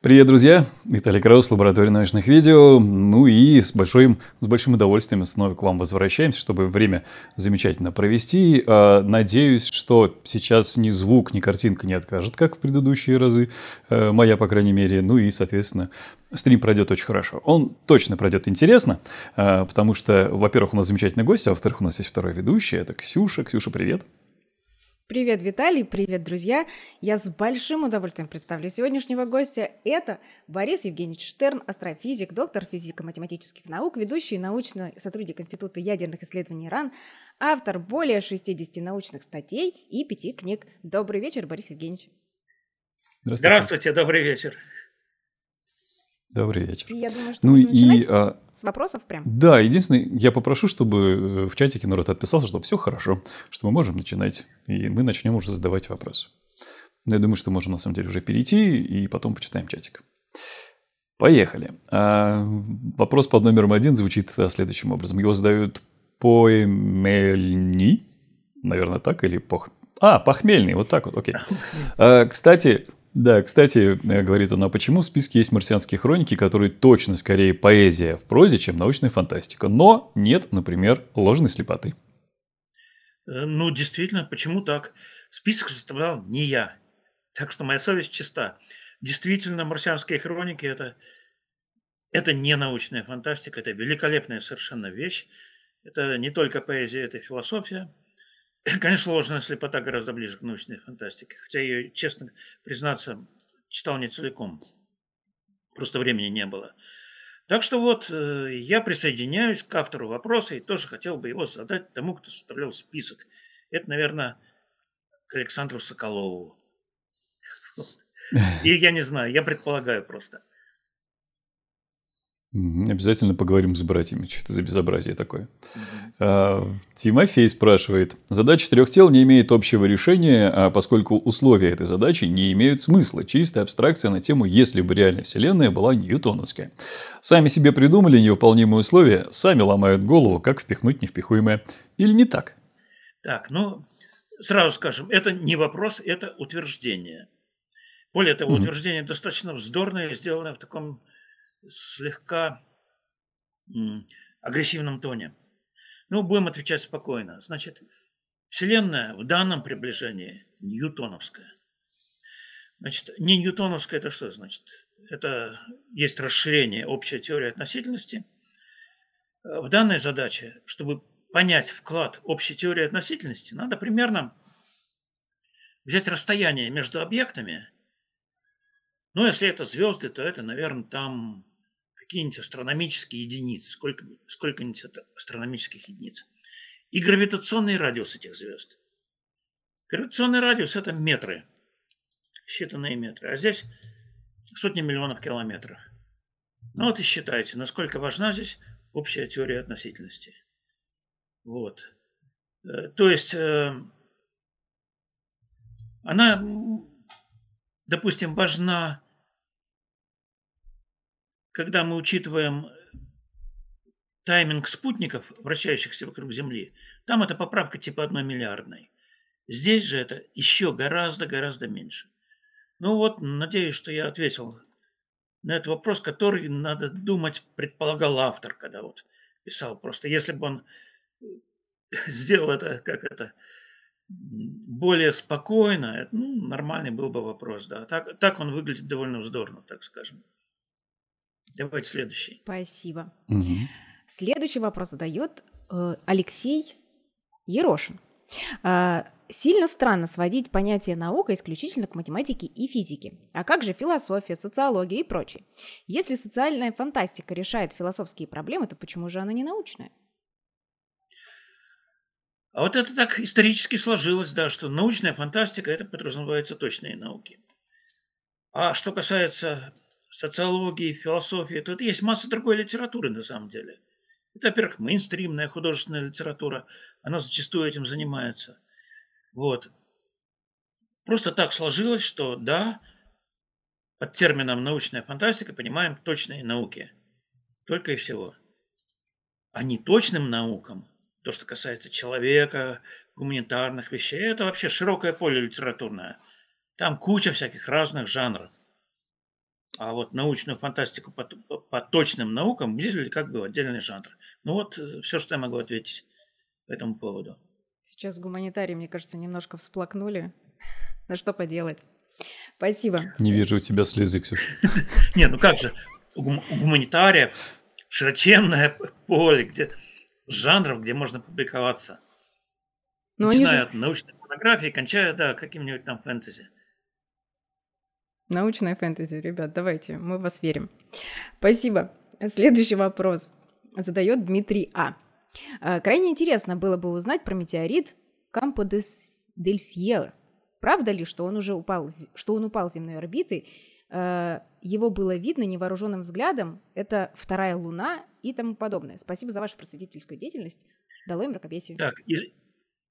Привет, друзья! Виталий Краус, лаборатория научных видео. Ну и с большим, с большим удовольствием снова к вам возвращаемся, чтобы время замечательно провести. А, надеюсь, что сейчас ни звук, ни картинка не откажет, как в предыдущие разы, э, моя, по крайней мере. Ну и, соответственно, стрим пройдет очень хорошо. Он точно пройдет интересно, а, потому что, во-первых, у нас замечательный гость, а во-вторых, у нас есть второй ведущий, это Ксюша. Ксюша, привет! Привет, Виталий, привет, друзья! Я с большим удовольствием представлю сегодняшнего гостя. Это Борис Евгеньевич Штерн, астрофизик, доктор физико-математических наук, ведущий научный сотрудник Института ядерных исследований РАН, автор более 60 научных статей и пяти книг. Добрый вечер, Борис Евгеньевич. Здравствуйте, Здравствуйте добрый вечер. Добрый вечер. Я думаю, что ну и а, с вопросов прям. Да, единственное, я попрошу, чтобы э, в чатике народ отписался, что все хорошо, что мы можем начинать, и мы начнем уже задавать вопросы. Но я думаю, что можем на самом деле уже перейти и потом почитаем чатик. Поехали. А, вопрос под номером один звучит следующим образом. Его задают Поэмельни, наверное, так, или пох... А, похмельный, вот так вот, окей. А, кстати, да, кстати, э, говорит он, а почему в списке есть марсианские хроники, которые точно скорее поэзия в прозе, чем научная фантастика, но нет, например, ложной слепоты? Э, ну, действительно, почему так? Список составлял не я, так что моя совесть чиста. Действительно, марсианские хроники это, это не научная фантастика, это великолепная совершенно вещь. Это не только поэзия, это философия – Конечно, ложная слепота гораздо ближе к научной фантастике, хотя ее, честно признаться, читал не целиком. Просто времени не было. Так что вот э, я присоединяюсь к автору вопроса и тоже хотел бы его задать тому, кто составлял список. Это, наверное, к Александру Соколову. И я не знаю, я предполагаю просто. Обязательно поговорим с братьями, что это за безобразие такое. А, Тимофей спрашивает. Задача трех тел не имеет общего решения, а поскольку условия этой задачи не имеют смысла. Чистая абстракция на тему «если бы реальная вселенная была ньютоновская». Сами себе придумали невыполнимые условия, сами ломают голову, как впихнуть невпихуемое. Или не так? Так, ну, сразу скажем, это не вопрос, это утверждение. Более того, mm утверждение достаточно вздорное, сделанное в таком слегка агрессивном тоне. Ну, будем отвечать спокойно. Значит, Вселенная в данном приближении ньютоновская. Значит, не ньютоновская это что значит? Это есть расширение общей теории относительности. В данной задаче, чтобы понять вклад общей теории относительности, надо примерно взять расстояние между объектами. Ну, если это звезды, то это, наверное, там какие-нибудь астрономические единицы, сколько, сколько-нибудь астрономических единиц. И гравитационный радиус этих звезд. Гравитационный радиус – это метры, считанные метры. А здесь сотни миллионов километров. Ну вот и считайте, насколько важна здесь общая теория относительности. Вот. Э, то есть э, она, допустим, важна когда мы учитываем тайминг спутников, вращающихся вокруг Земли, там это поправка типа одной миллиардной. Здесь же это еще гораздо-гораздо меньше. Ну вот, надеюсь, что я ответил на этот вопрос, который, надо думать, предполагал автор, когда вот писал. Просто если бы он сделал это, как это, более спокойно, ну, нормальный был бы вопрос, да. Так, так он выглядит довольно вздорно, так скажем. Давайте следующий. Спасибо. Угу. Следующий вопрос задает э, Алексей Ерошин. Э, сильно странно сводить понятие наука исключительно к математике и физике. А как же философия, социология и прочее? Если социальная фантастика решает философские проблемы, то почему же она не научная? А вот это так исторически сложилось, да, что научная фантастика – это подразумевается точные науки. А что касается социологии, философии, тут есть масса другой литературы на самом деле. Это, во-первых, мейнстримная художественная литература, она зачастую этим занимается. Вот. Просто так сложилось, что да, под термином научная фантастика понимаем точные науки. Только и всего. А не точным наукам, то, что касается человека, гуманитарных вещей, это вообще широкое поле литературное. Там куча всяких разных жанров. А вот научную фантастику по, по, по точным наукам выделили как бы отдельный жанр. Ну вот э, все, что я могу ответить по этому поводу. Сейчас гуманитарии, мне кажется, немножко всплакнули. На что поделать? Спасибо. Не вижу у тебя слезы, Ксюша. Не, ну как же, у гуманитариев широченное поле, где жанров, где можно публиковаться. Ну, Начиная от научной фотографии, кончая, да, каким-нибудь там фэнтези. Научная фэнтези, ребят, давайте, мы вас верим. Спасибо. Следующий вопрос задает Дмитрий А. а. Крайне интересно было бы узнать про метеорит Кампо дель Сьерра. Правда ли, что он уже упал, что он упал с земной орбиты? А, его было видно невооруженным взглядом. Это вторая Луна и тому подобное. Спасибо за вашу просветительскую деятельность. Дало им мракобесию. Так,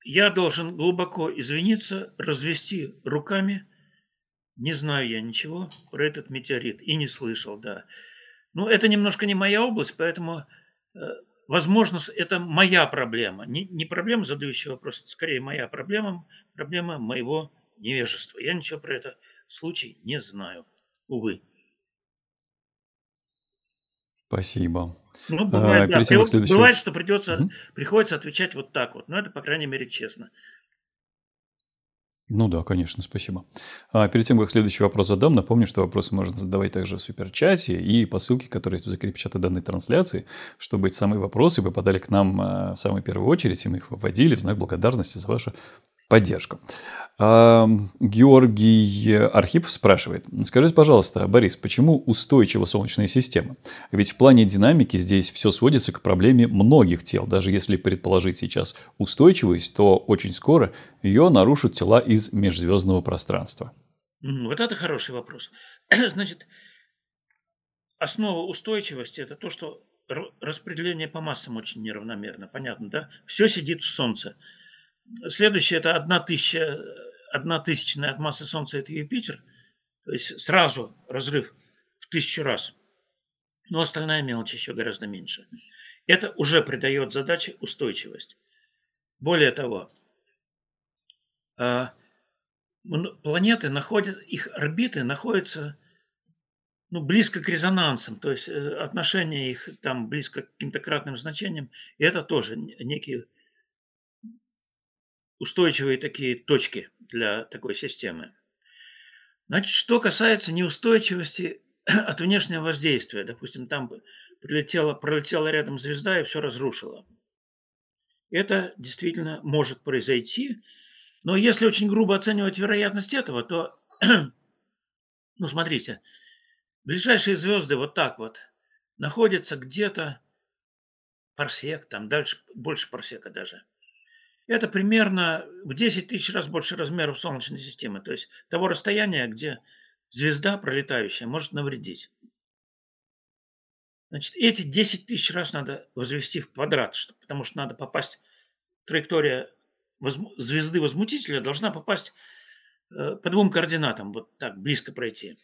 я должен глубоко извиниться, развести руками – не знаю я ничего про этот метеорит и не слышал, да. Ну, это немножко не моя область, поэтому, э, возможно, это моя проблема. Не, не проблема задающего вопрос, скорее моя проблема, проблема моего невежества. Я ничего про этот случай не знаю, увы. Спасибо. Ну, бывает, а, да. следующего... бывает что придется, угу. приходится отвечать вот так вот, но это, по крайней мере, честно. Ну да, конечно, спасибо. А перед тем, как следующий вопрос задам, напомню, что вопросы можно задавать также в суперчате и по ссылке, которая в закрепе чата данной трансляции, чтобы эти самые вопросы попадали к нам а, в самую первую очередь, и мы их выводили в знак благодарности за ваше поддержку. Георгий Архипов спрашивает. Скажите, пожалуйста, Борис, почему устойчива Солнечная система? Ведь в плане динамики здесь все сводится к проблеме многих тел. Даже если предположить сейчас устойчивость, то очень скоро ее нарушат тела из межзвездного пространства. Вот это хороший вопрос. Значит, основа устойчивости – это то, что распределение по массам очень неравномерно. Понятно, да? Все сидит в Солнце. Следующее – это одна, тысяча, одна тысячная от массы Солнца – это Юпитер. То есть сразу разрыв в тысячу раз. Но остальная мелочь еще гораздо меньше. Это уже придает задаче устойчивость. Более того, а, планеты находят, их орбиты находятся ну, близко к резонансам, то есть э, отношение их там близко к каким-то кратным значениям, и это тоже некий устойчивые такие точки для такой системы. Значит, что касается неустойчивости от внешнего воздействия, допустим, там прилетела, пролетела рядом звезда и все разрушила. Это действительно может произойти, но если очень грубо оценивать вероятность этого, то, ну, смотрите, ближайшие звезды вот так вот находятся где-то парсек, там дальше, больше парсека даже – это примерно в 10 тысяч раз больше размеров Солнечной системы, то есть того расстояния, где звезда пролетающая может навредить. Значит, эти 10 тысяч раз надо возвести в квадрат, потому что надо попасть, траектория звезды возмутителя должна попасть э, по двум координатам, вот так, близко пройти.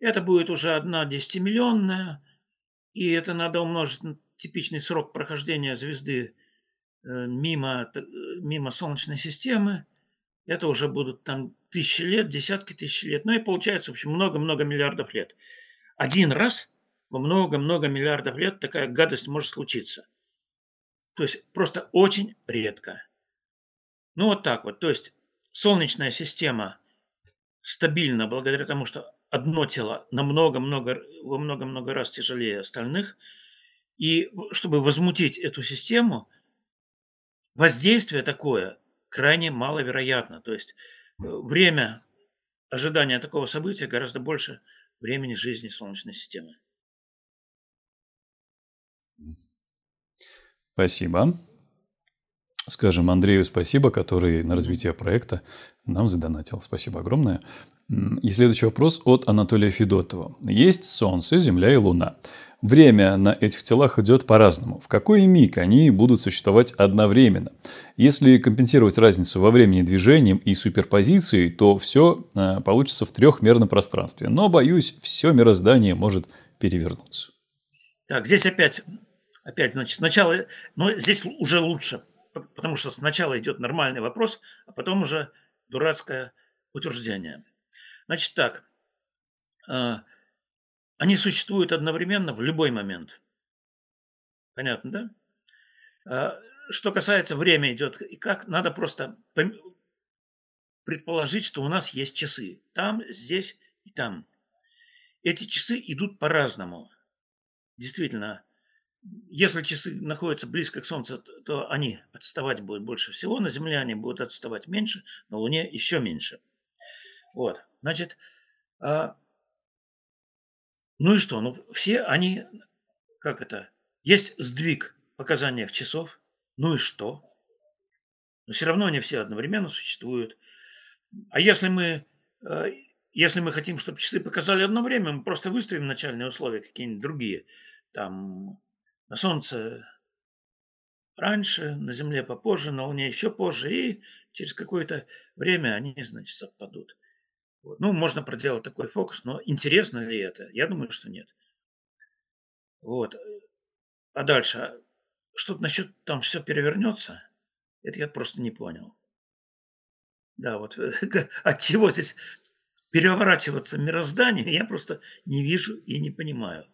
Это будет уже одна десятимиллионная, и это надо умножить на типичный срок прохождения звезды мимо, э, мимо Солнечной системы. Это уже будут там тысячи лет, десятки тысяч лет. Ну и получается, в общем, много-много миллиардов лет. Один раз во много-много миллиардов лет такая гадость может случиться. То есть просто очень редко. Ну вот так вот. То есть Солнечная система стабильна благодаря тому, что одно тело намного-много, во много-много раз тяжелее остальных. И чтобы возмутить эту систему – воздействие такое крайне маловероятно. То есть э, время ожидания такого события гораздо больше времени жизни Солнечной системы. Спасибо. Скажем Андрею спасибо, который на развитие проекта нам задонатил. Спасибо огромное. И следующий вопрос от Анатолия Федотова. Есть Солнце, Земля и Луна. Время на этих телах идет по-разному. В какой миг они будут существовать одновременно? Если компенсировать разницу во времени движением и суперпозицией, то все э, получится в трехмерном пространстве. Но, боюсь, все мироздание может перевернуться. Так, здесь опять, опять, значит, сначала, но здесь уже лучше, потому что сначала идет нормальный вопрос, а потом уже дурацкое утверждение. Значит так, а, они существуют одновременно в любой момент. Понятно, да? А, что касается время идет и как, надо просто предположить, что у нас есть часы. Там, здесь и там. Эти часы идут по-разному. Действительно, если часы находятся близко к Солнцу, то они отставать будут больше всего, на Земле они будут отставать меньше, на Луне еще меньше. Вот, значит, а, ну и что? Ну, все они, как это, есть сдвиг в показаниях часов, ну и что? Но все равно они все одновременно существуют. А если мы, э, если мы хотим, чтобы часы показали одно время, мы просто выставим начальные условия какие-нибудь другие. Там на Солнце раньше, на Земле попозже, на Луне еще позже, и через какое-то время они, значит, совпадут. Вот. Ну, можно проделать такой фокус, но интересно ли это? Я думаю, что нет. Вот. А дальше, что-то насчет там все перевернется, это я просто не понял. Да, вот от чего здесь переворачиваться мироздание, я просто не вижу и не понимаю.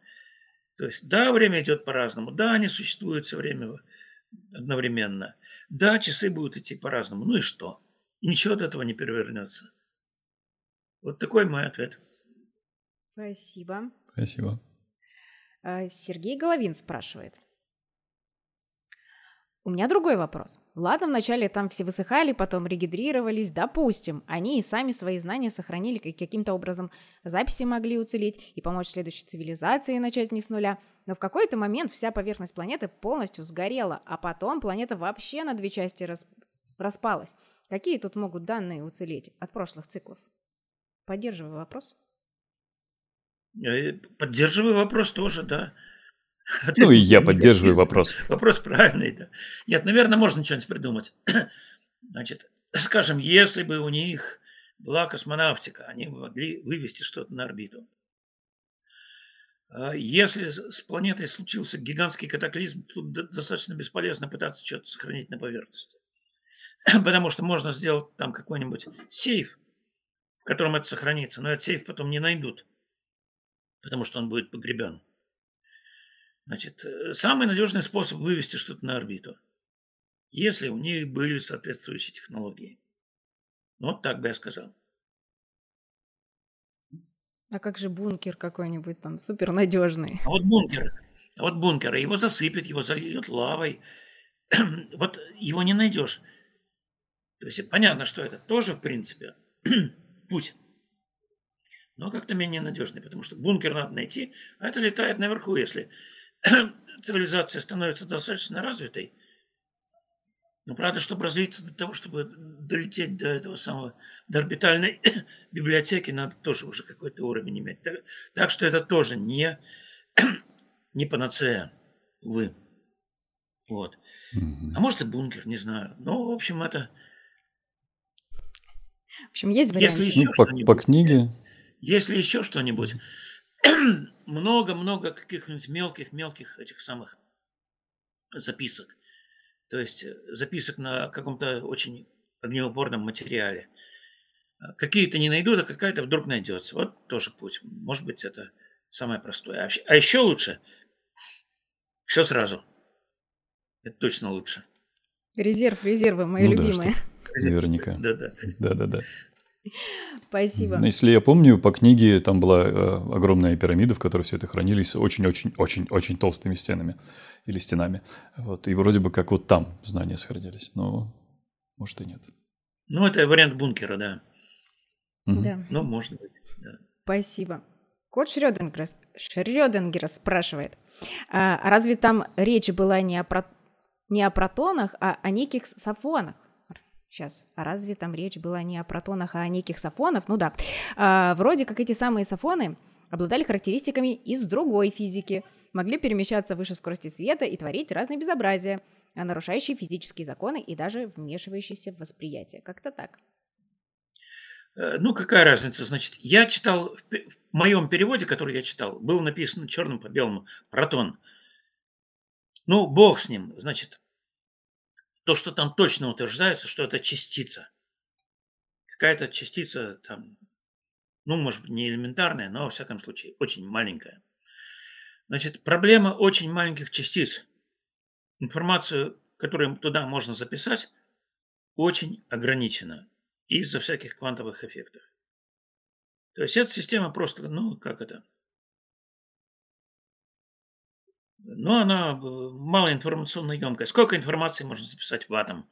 То есть, да, время идет по-разному, да, они существуют все время одновременно, да, часы будут идти по-разному, ну и что? И ничего от этого не перевернется. Вот такой мой ответ. Спасибо. Спасибо. А, Сергей Головин спрашивает. У меня другой вопрос. Ладно, вначале там все высыхали, потом регидрировались, допустим. Они и сами свои знания сохранили, каким-то образом записи могли уцелеть и помочь следующей цивилизации начать не с нуля. Но в какой-то момент вся поверхность планеты полностью сгорела, а потом планета вообще на две части рас... распалась. Какие тут могут данные уцелеть от прошлых циклов? Поддерживаю вопрос. Э, поддерживаю вопрос тоже, да. Ну и я поддерживаю вопрос. Вопрос правильный, да. Нет, наверное, можно что-нибудь придумать. Значит, скажем, если бы у них была космонавтика, они могли вывести что-то на орбиту. А если с планетой случился гигантский катаклизм, тут достаточно бесполезно пытаться что-то сохранить на поверхности. Потому что можно сделать там какой-нибудь сейф, в котором это сохранится, но этот сейф потом не найдут, потому что он будет погребен. Значит, э, самый надежный способ вывести что-то на орбиту, если у них были соответствующие технологии. Вот так бы я сказал. А как же бункер какой-нибудь там супернадежный? А вот бункер, а вот бункер, его засыпят, его зальют лавой. вот его не найдешь. То есть понятно, что это тоже, в принципе, путь. Но как-то менее надежный, потому что бункер надо найти, а это летает наверху, если цивилизация становится достаточно развитой. Но правда, чтобы развиться для того, чтобы долететь до этого самого, до орбитальной библиотеки, надо тоже уже какой-то уровень иметь. Так, так что это тоже не, не панацея, увы. Вот. А может и бункер, не знаю. Но, в общем, это в общем, есть варианты. Если еще ну, по, по книге. Если еще что-нибудь, много-много каких-нибудь мелких-мелких этих самых записок. То есть э, записок на каком-то очень огнеупорном материале. А какие-то не найдут, а какая-то вдруг найдется. Вот тоже путь. Может быть, это самое простое. А еще а лучше все сразу. Это точно лучше. Резерв, резервы, мои ну, любимые. Да, Наверняка. Да-да. Да-да-да. Спасибо. Если я помню, по книге там была э, огромная пирамида, в которой все это хранились очень-очень-очень-очень толстыми стенами или стенами. Вот, и вроде бы как вот там знания сохранились, но может и нет. Ну, это вариант бункера, да. Угу. Да. Ну, может быть, да. Спасибо. Кот Шрёдингера, Шрёдингера спрашивает, а разве там речь была не о, про... не о протонах, а о неких сафонах? Сейчас, а разве там речь была не о протонах, а о неких сафонах? Ну да. А, вроде как эти самые сафоны обладали характеристиками из другой физики, могли перемещаться выше скорости света и творить разные безобразия, нарушающие физические законы и даже вмешивающиеся в восприятие. Как-то так. Э, ну, какая разница? Значит, я читал, в моем переводе, который я читал, было написано черным по белому «протон». Ну, бог с ним. Значит, то, что там точно утверждается, что это частица. Какая-то частица там Ну, может быть, не элементарная, но, во всяком случае, очень маленькая. Значит, проблема очень маленьких частиц. Информацию, которую туда можно записать, очень ограничена из-за всяких квантовых эффектов. То есть эта система просто, ну, как это? Ну, она э, малоинформационно емкая. Сколько информации можно записать в атом?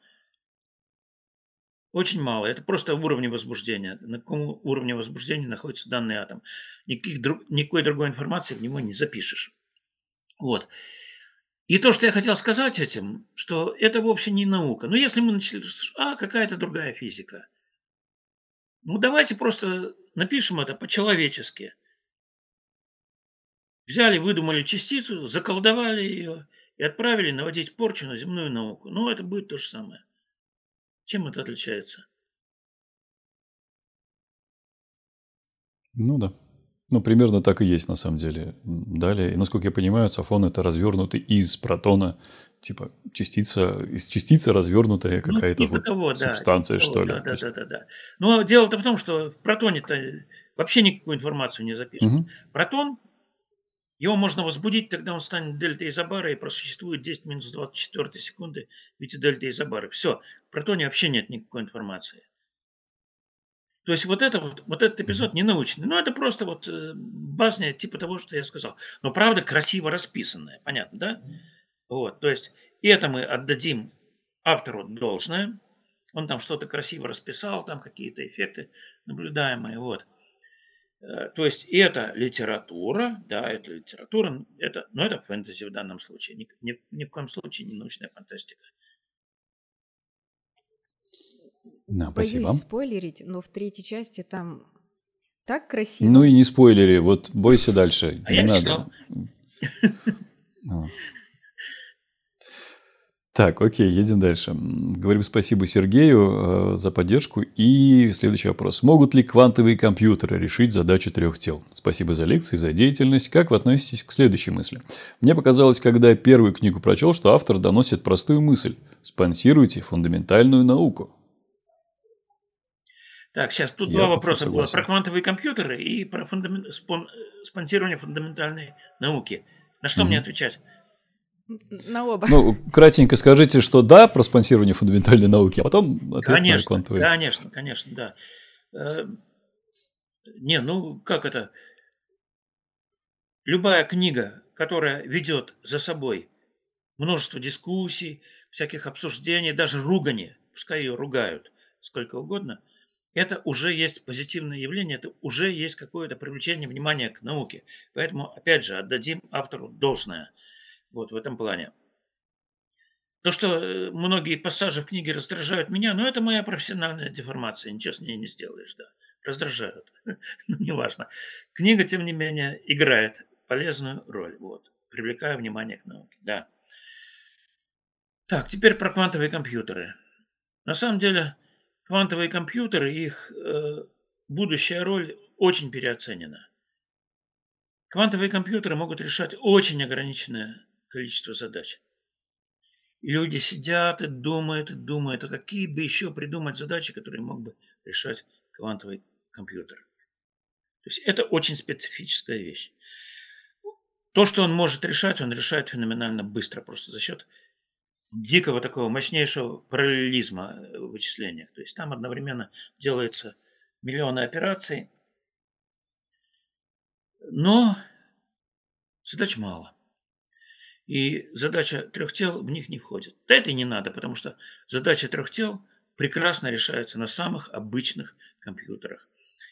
Очень мало. Это просто уровень возбуждения. На каком уровне возбуждения находится данный атом. Никаких друг, никакой другой информации в него не запишешь. Вот. И то, что я хотел сказать этим, что это вовсе не наука. Но если мы начали, а, какая-то другая физика. Ну, давайте просто напишем это по-человечески. Взяли, выдумали частицу, заколдовали ее и отправили наводить порчу на земную науку. Ну, это будет то же самое. Чем это отличается? Ну да. Ну, примерно так и есть на самом деле. Далее, и, насколько я понимаю, сафон это развернутый из протона, типа частица, из частицы развернутая ну, какая-то ну, типа вот того, субстанция, да, что ли. Да, да, да, да, да. Но дело-то в том, что в протоне-то вообще никакую информацию не запишешь. Угу. Протон его можно возбудить, тогда он станет дельтой изобара и просуществует 10 минус 24 секунды в виде дельты изобары. Все, в протоне вообще нет никакой информации. То есть вот, это, вот, вот этот эпизод не научный. Ну, это просто вот э, базня типа того, что я сказал. Но правда красиво расписанная, понятно, да? Вот, то есть это мы отдадим автору должное. Он там что-то красиво расписал, там какие-то эффекты наблюдаемые, вот. Э, то есть это литература, да, это литература, это, но это фэнтези в данном случае, ни, ни, ни в коем случае не научная фантастика. Да, спасибо. Боюсь спойлерить, но в третьей части там так красиво. Ну и не спойлери, вот бойся дальше. А не я надо. читал. Так, окей, едем дальше. Говорим спасибо Сергею э, за поддержку. И следующий вопрос. Могут ли квантовые компьютеры решить задачу трех тел? Спасибо за лекции, за деятельность. Как вы относитесь к следующей мысли? Мне показалось, когда я первую книгу прочел, что автор доносит простую мысль. Спонсируйте фундаментальную науку. Так, сейчас тут я два вопроса было. Про квантовые компьютеры и про фундамен... спон... спонсирование фундаментальной науки. На что mm-hmm. мне отвечать? На оба. Ну, кратенько скажите, что да, про спонсирование фундаментальной науки, а потом ответ конечно, на квантовые. Конечно, конечно, да. Э, не, ну как это? Любая книга, которая ведет за собой множество дискуссий, всяких обсуждений, даже ругани, пускай ее ругают сколько угодно, это уже есть позитивное явление, это уже есть какое-то привлечение внимания к науке. Поэтому, опять же, отдадим автору должное – вот в этом плане. То, что э, многие пассажи в книге раздражают меня, ну, это моя профессиональная деформация, ничего с ней не сделаешь, да. Раздражают, ну, неважно. Книга, тем не менее, играет полезную роль, вот, привлекая внимание к науке, да. Так, теперь про квантовые компьютеры. На самом деле, квантовые компьютеры, их э, будущая роль очень переоценена. Квантовые компьютеры могут решать очень ограниченное количество задач. И люди сидят и думают, и думают, а какие бы еще придумать задачи, которые мог бы решать квантовый компьютер. То есть это очень специфическая вещь. То, что он может решать, он решает феноменально быстро, просто за счет дикого такого мощнейшего параллелизма в вычислениях. То есть там одновременно делается миллионы операций, но задач мало. И задача трех тел в них не входит. Да это и не надо, потому что задача трех тел прекрасно решается на самых обычных компьютерах.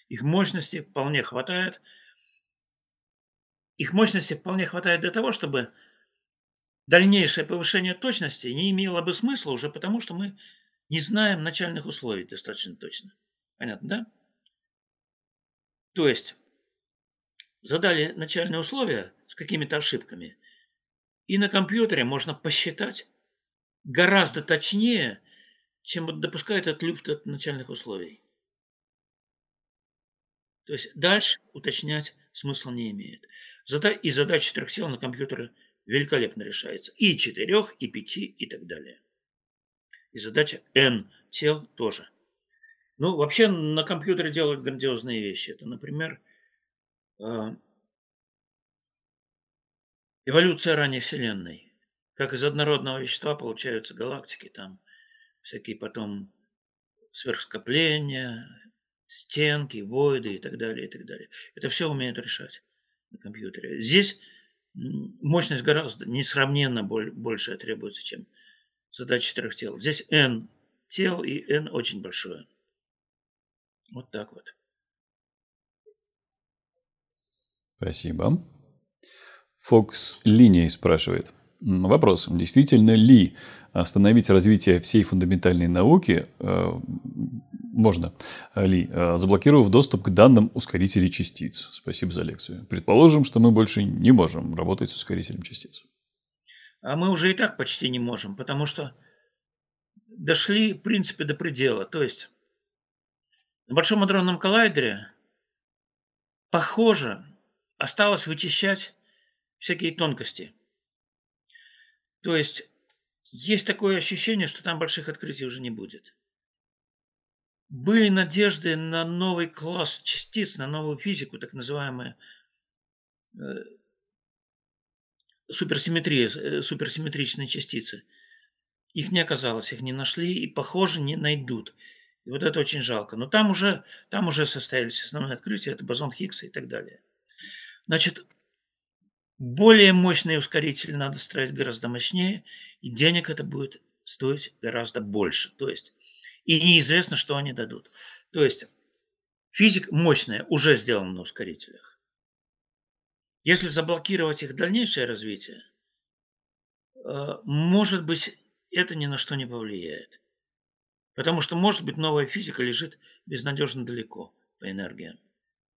Их мощности вполне хватает. Их мощности вполне хватает для того, чтобы дальнейшее повышение точности не имело бы смысла уже потому, что мы не знаем начальных условий достаточно точно. Понятно, да? То есть задали начальные условия с какими-то ошибками – и на компьютере можно посчитать гораздо точнее, чем допускает этот люфт от начальных условий. То есть дальше уточнять смысла не имеет. И задача трех сел на компьютере великолепно решается. И четырех, и пяти, и так далее. И задача n тел тоже. Ну, вообще на компьютере делают грандиозные вещи. Это, например, а, эволюция ранней Вселенной. Как из однородного вещества получаются галактики, там всякие потом сверхскопления, стенки, войды и так далее, и так далее. Это все умеют решать на компьютере. Здесь мощность гораздо несравненно больше требуется, чем задача четырех тел. Здесь n тел и n очень большое. Вот так вот. Спасибо. Фокс линией спрашивает. Вопрос. Действительно ли остановить развитие всей фундаментальной науки э, можно ли, э, заблокировав доступ к данным ускорителей частиц? Спасибо за лекцию. Предположим, что мы больше не можем работать с ускорителем частиц. А мы уже и так почти не можем, потому что дошли, в принципе, до предела. То есть на Большом адронном коллайдере, похоже, осталось вычищать всякие тонкости. То есть есть такое ощущение, что там больших открытий уже не будет. Были надежды на новый класс частиц, на новую физику, так называемая э, суперсимметрия, э, суперсимметричные частицы. Их не оказалось, их не нашли и, похоже, не найдут. И вот это очень жалко. Но там уже, там уже состоялись основные открытия, это бозон Хиггса и так далее. Значит, более мощные ускорители надо строить гораздо мощнее, и денег это будет стоить гораздо больше. То есть, и неизвестно, что они дадут. То есть, физик мощная уже сделана на ускорителях. Если заблокировать их дальнейшее развитие, э, может быть, это ни на что не повлияет. Потому что, может быть, новая физика лежит безнадежно далеко по энергиям.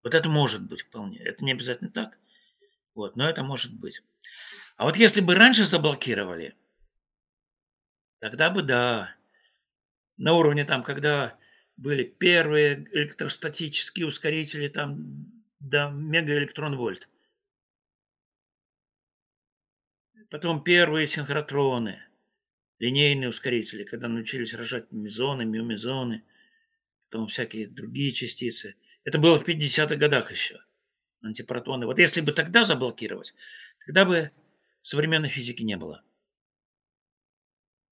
Вот это может быть вполне. Это не обязательно так. Вот, но это может быть. А вот если бы раньше заблокировали, тогда бы да. На уровне там, когда были первые электростатические ускорители там до мегаэлектрон-вольт. Потом первые синхротроны, линейные ускорители, когда научились рожать мезоны, миомезоны, потом всякие другие частицы. Это было в 50-х годах еще антипротоны. Вот если бы тогда заблокировать, тогда бы современной физики не было.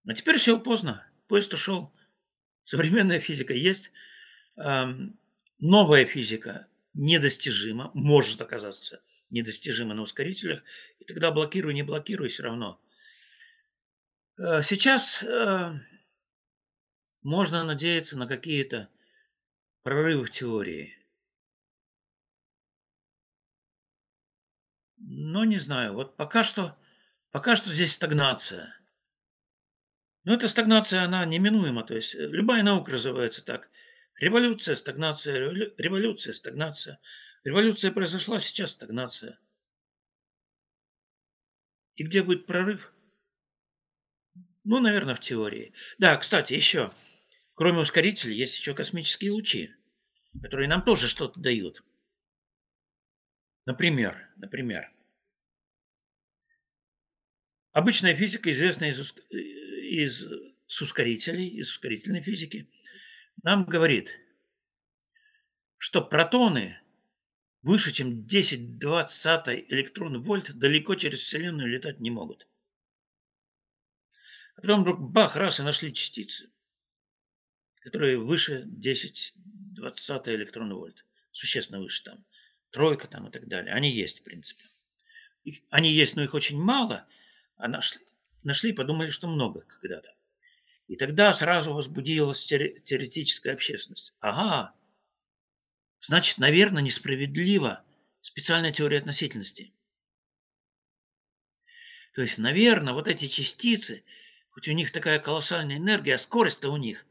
А теперь все поздно. Поезд ушел. Современная физика есть. Новая физика недостижима, может оказаться недостижима на ускорителях. И тогда блокируй, не блокируй, все равно. Э, сейчас э, можно надеяться на какие-то прорывы в теории. Ну, не знаю. Вот пока что, пока что здесь стагнация. Но эта стагнация, она неминуема. То есть э, любая наука развивается так. Революция, стагнация, революция, стагнация. Революция произошла, сейчас стагнация. И где будет прорыв? Ну, наверное, в теории. Да, кстати, еще. Кроме ускорителей, есть еще космические лучи, которые нам тоже что-то дают. Например, например, обычная физика, известная из, из с ускорителей, из ускорительной физики, нам говорит, что протоны выше, чем 10-20 электрон вольт далеко через Вселенную летать не могут. А потом вдруг бах, раз и нашли частицы, которые выше 10-20 электрон вольт, существенно выше там тройка там и так далее. Они есть, в принципе. Их, они есть, но их очень мало, а нашли, нашли подумали, что много когда-то. И тогда сразу возбудилась теоретическая общественность. Ага, значит, наверное, несправедливо специальная теория относительности. То есть, наверное, вот эти частицы, хоть у них такая колоссальная энергия, а скорость-то у них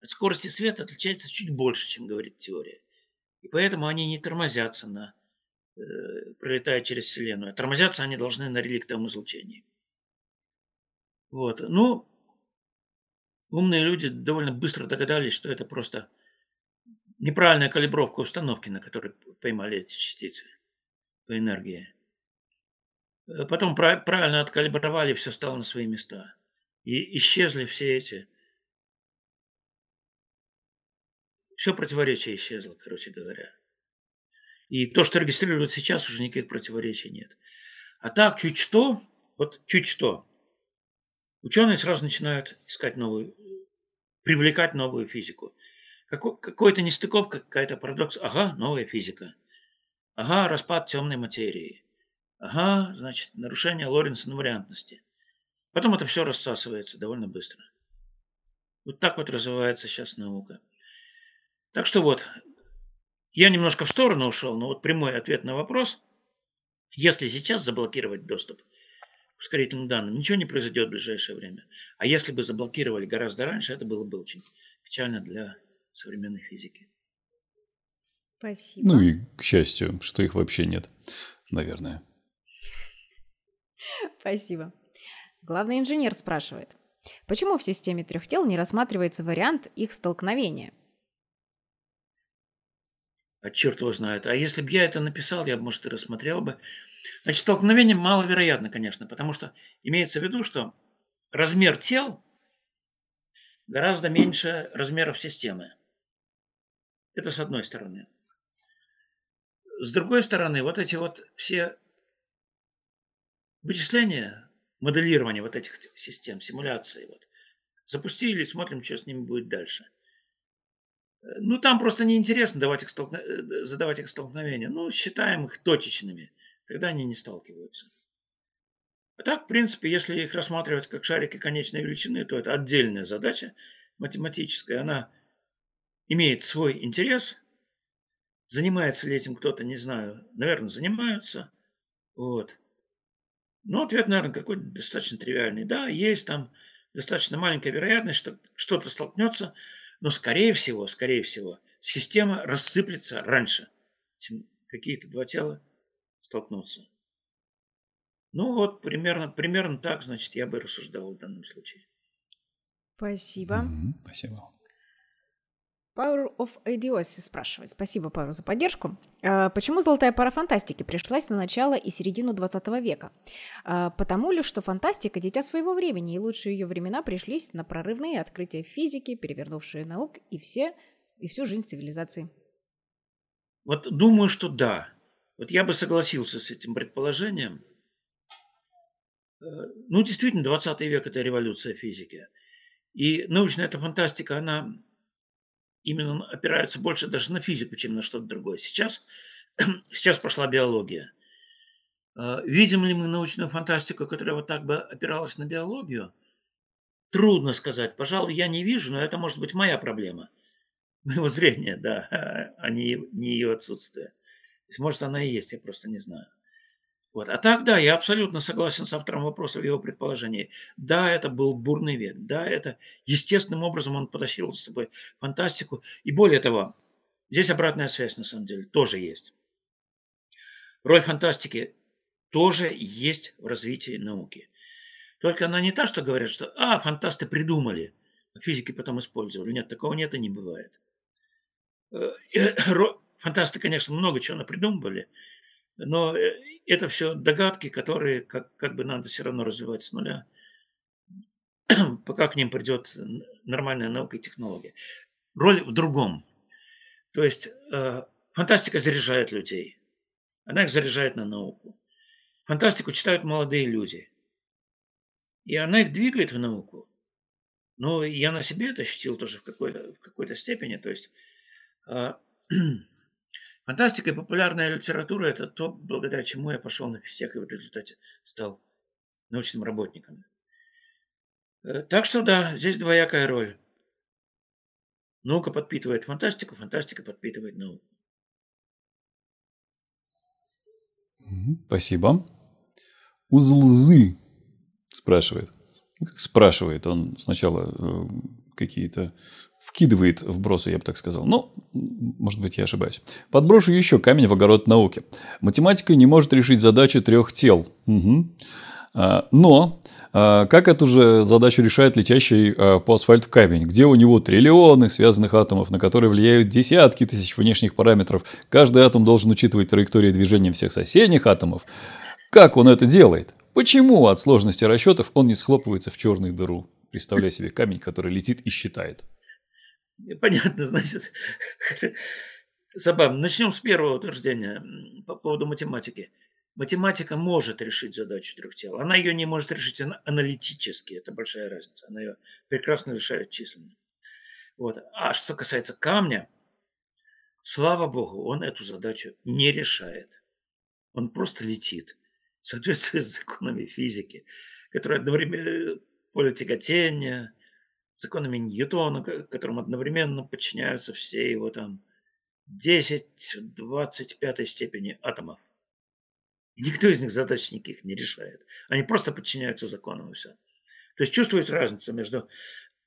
от скорости света отличается чуть больше, чем говорит теория. И поэтому они не тормозятся на э, пролетая через Вселенную. Тормозятся они должны на реликтовом излучении. Вот. Ну, умные люди довольно быстро догадались, что это просто неправильная калибровка установки, на которой поймали эти частицы по энергии. Э, потом правильно откалибровали, все стало на свои места. И исчезли все эти все противоречие исчезло, короче говоря. И то, что регистрируют сейчас, уже никаких противоречий нет. А так, чуть что, вот чуть что, ученые сразу начинают искать новую, привлекать новую физику. Какой-то нестыковка, какая-то парадокс. Ага, новая физика. Ага, распад темной материи. Ага, значит, нарушение Лоренца вариантности. Потом это все рассасывается довольно быстро. Вот так вот развивается сейчас наука. Так что вот, я немножко в сторону ушел, но вот прямой ответ на вопрос. Если сейчас заблокировать доступ ускорительным данным, ничего не произойдет в ближайшее время. А если бы заблокировали гораздо раньше, это было бы очень печально для современной физики. Спасибо. Ну и к счастью, что их вообще нет, наверное. Спасибо. Главный инженер спрашивает, почему в системе трех тел не рассматривается вариант их столкновения? А черт его знает. А если бы я это написал, я бы, может, и рассмотрел бы. Значит, столкновение маловероятно, конечно, потому что имеется в виду, что размер тел гораздо меньше размеров системы. Это с одной стороны. С другой стороны, вот эти вот все вычисления, моделирование вот этих систем, симуляции, вот, запустили, смотрим, что с ними будет дальше – ну, там просто неинтересно давать их столкно... Э, задавать их столкновения. Ну, считаем их точечными. Тогда они не сталкиваются. А так, в принципе, если их рассматривать как шарики конечной величины, то это отдельная задача математическая. Она имеет свой интерес. Занимается ли этим кто-то, не знаю. Наверное, занимаются. Вот. Но ответ, наверное, какой-то достаточно тривиальный. Да, есть там достаточно маленькая вероятность, что что-то столкнется но, скорее всего, скорее всего, система рассыплется раньше, чем какие-то два тела столкнутся. Ну вот, примерно, примерно так, значит, я бы рассуждал в данном случае. Спасибо. Mm-hmm, спасибо. Power of Idiocy спрашивает. Спасибо, Павел, за поддержку. А, почему золотая пара фантастики пришлась на начало и середину 20 века? А, потому ли, что фантастика – дитя своего времени, и лучшие ее времена пришлись на прорывные открытия физики, перевернувшие наук и, все, и всю жизнь цивилизации? Вот думаю, что да. Вот я бы согласился с этим предположением. Э, ну, действительно, 20 век – это революция физики. И научная эта фантастика, она именно опираются больше даже на физику, чем на что-то другое. Сейчас, сейчас пошла биология. А, видим ли мы научную фантастику, которая вот так бы опиралась на биологию? Трудно сказать. Пожалуй, я не вижу, но это может быть моя проблема. Моего зрения, да, а не, не ее отсутствие. Может, она и есть, я просто не знаю. Вот. А так, да, я абсолютно согласен с автором вопроса в его предположении. Да, это был бурный век. Да, это естественным образом он потащил с собой фантастику. И более того, здесь обратная связь на самом деле тоже есть. Роль фантастики тоже есть в развитии науки. Только она не та, что говорят, что «а, фантасты придумали, а физики потом использовали». Нет, такого нет и не бывает. Э, фантасты, конечно, много чего напридумывали, но э, это все догадки, которые как, как бы надо все равно развивать с нуля, пока к ним придет нормальная наука и технология. Роль в другом. То есть э, фантастика заряжает людей. Она их заряжает на науку. Фантастику читают молодые люди. И она их двигает в науку. Но я на себе это ощутил тоже в какой-то, в какой-то степени. То есть э, Фантастика и популярная литература – это то, благодаря чему я пошел на физтех и в результате стал научным работником. Э, так что да, здесь двоякая роль. Наука подпитывает фантастику, фантастика подпитывает науку. Спасибо. Узлзы спрашивает. Как спрашивает? Он сначала э, какие-то вкидывает вбросы, я бы так сказал. Но, может быть, я ошибаюсь. Подброшу еще камень в огород науки. Математика не может решить задачу трех тел. Угу. Но а, как эту же задачу решает летящий а, по асфальту камень, где у него триллионы связанных атомов, на которые влияют десятки тысяч внешних параметров. Каждый атом должен учитывать траектории движения всех соседних атомов. Как он это делает? Почему от сложности расчетов он не схлопывается в черную дыру? Представляй себе камень, который летит и считает. Понятно, значит, забавно. Начнем с первого утверждения по поводу математики. Математика может решить задачу трех тел. Она ее не может решить аналитически, это большая разница. Она ее прекрасно решает численно. Вот. А что касается камня, слава богу, он эту задачу не решает. Он просто летит в законами физики, которые одновременно поле тяготения, законами Ньютона, которым одновременно подчиняются все его там 10 в 25 степени атомов. И никто из них задач никаких не решает. Они просто подчиняются законам и все. То есть чувствуется разница между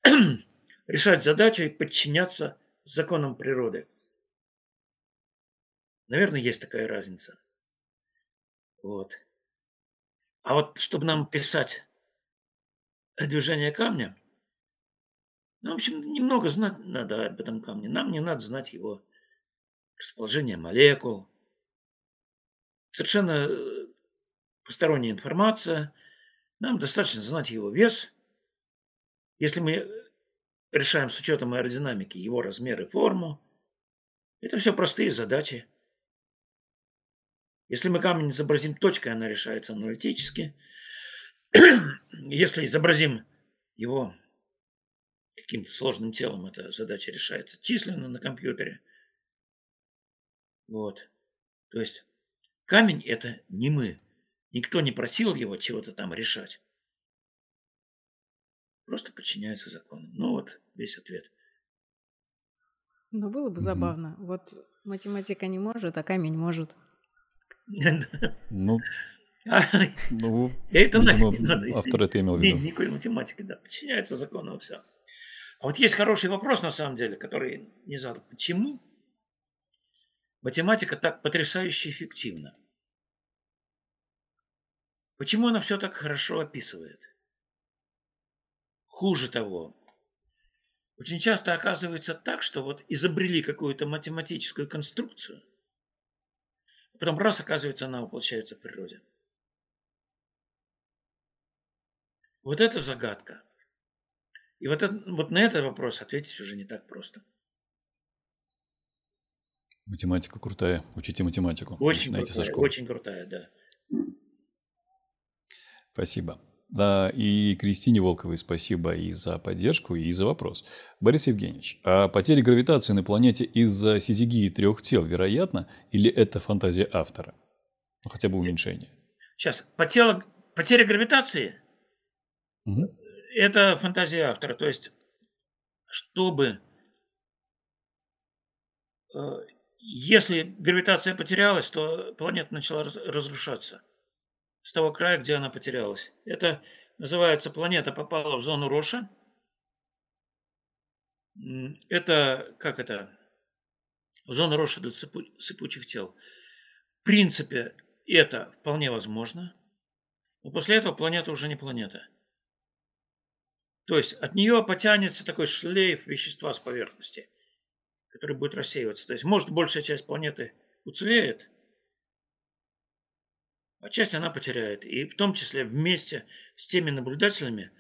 решать задачу и подчиняться законам природы. Наверное, есть такая разница. Вот. А вот чтобы нам писать движение камня, ну, в общем, немного знать надо об этом камне. Нам не надо знать его расположение молекул. Совершенно э, посторонняя информация. Нам достаточно знать его вес. Если мы решаем с учетом аэродинамики его размер и форму, это все простые задачи. Если мы камень изобразим точкой, она решается аналитически. Если изобразим его каким-то сложным телом, эта задача решается численно на компьютере. Вот. То есть камень – это не мы. Никто не просил его чего-то там решать. Просто подчиняется законам. Ну вот весь ответ. Ну, было бы забавно. Вот математика не может, а камень может. Ну, ну это видимо, автор это имел в виду. Никакой математики, да, подчиняется закону, все. А вот есть хороший вопрос, на самом деле, который не задан. Почему математика так потрясающе эффективна? Почему она все так хорошо описывает? Хуже того, очень часто оказывается так, что вот изобрели какую-то математическую конструкцию, Потом раз, оказывается, она воплощается в природе. Вот это загадка. И вот, это, вот на этот вопрос ответить уже не так просто. Математика крутая. Учите математику. Очень крутая, со школы. очень крутая, да. Спасибо. Да, и Кристине Волковой спасибо и за поддержку, и за вопрос. Борис Евгеньевич, а потеря гравитации на планете из-за сизигии трех тел вероятно, или это фантазия автора? Ну, хотя бы уменьшение. Сейчас, потеря, потеря гравитации это фантазия автора. То есть, чтобы… Э, если гравитация потерялась, то планета начала разрушаться – с того края, где она потерялась. Это называется планета попала в зону Роша. Это, как это, зона Роша для сыпу, сыпучих тел. В принципе, это вполне возможно. Но после этого планета уже не планета. То есть от нее потянется такой шлейф вещества с поверхности, который будет рассеиваться. То есть, может, большая часть планеты уцелеет, а часть она потеряет. И в том числе вместе с теми наблюдателями,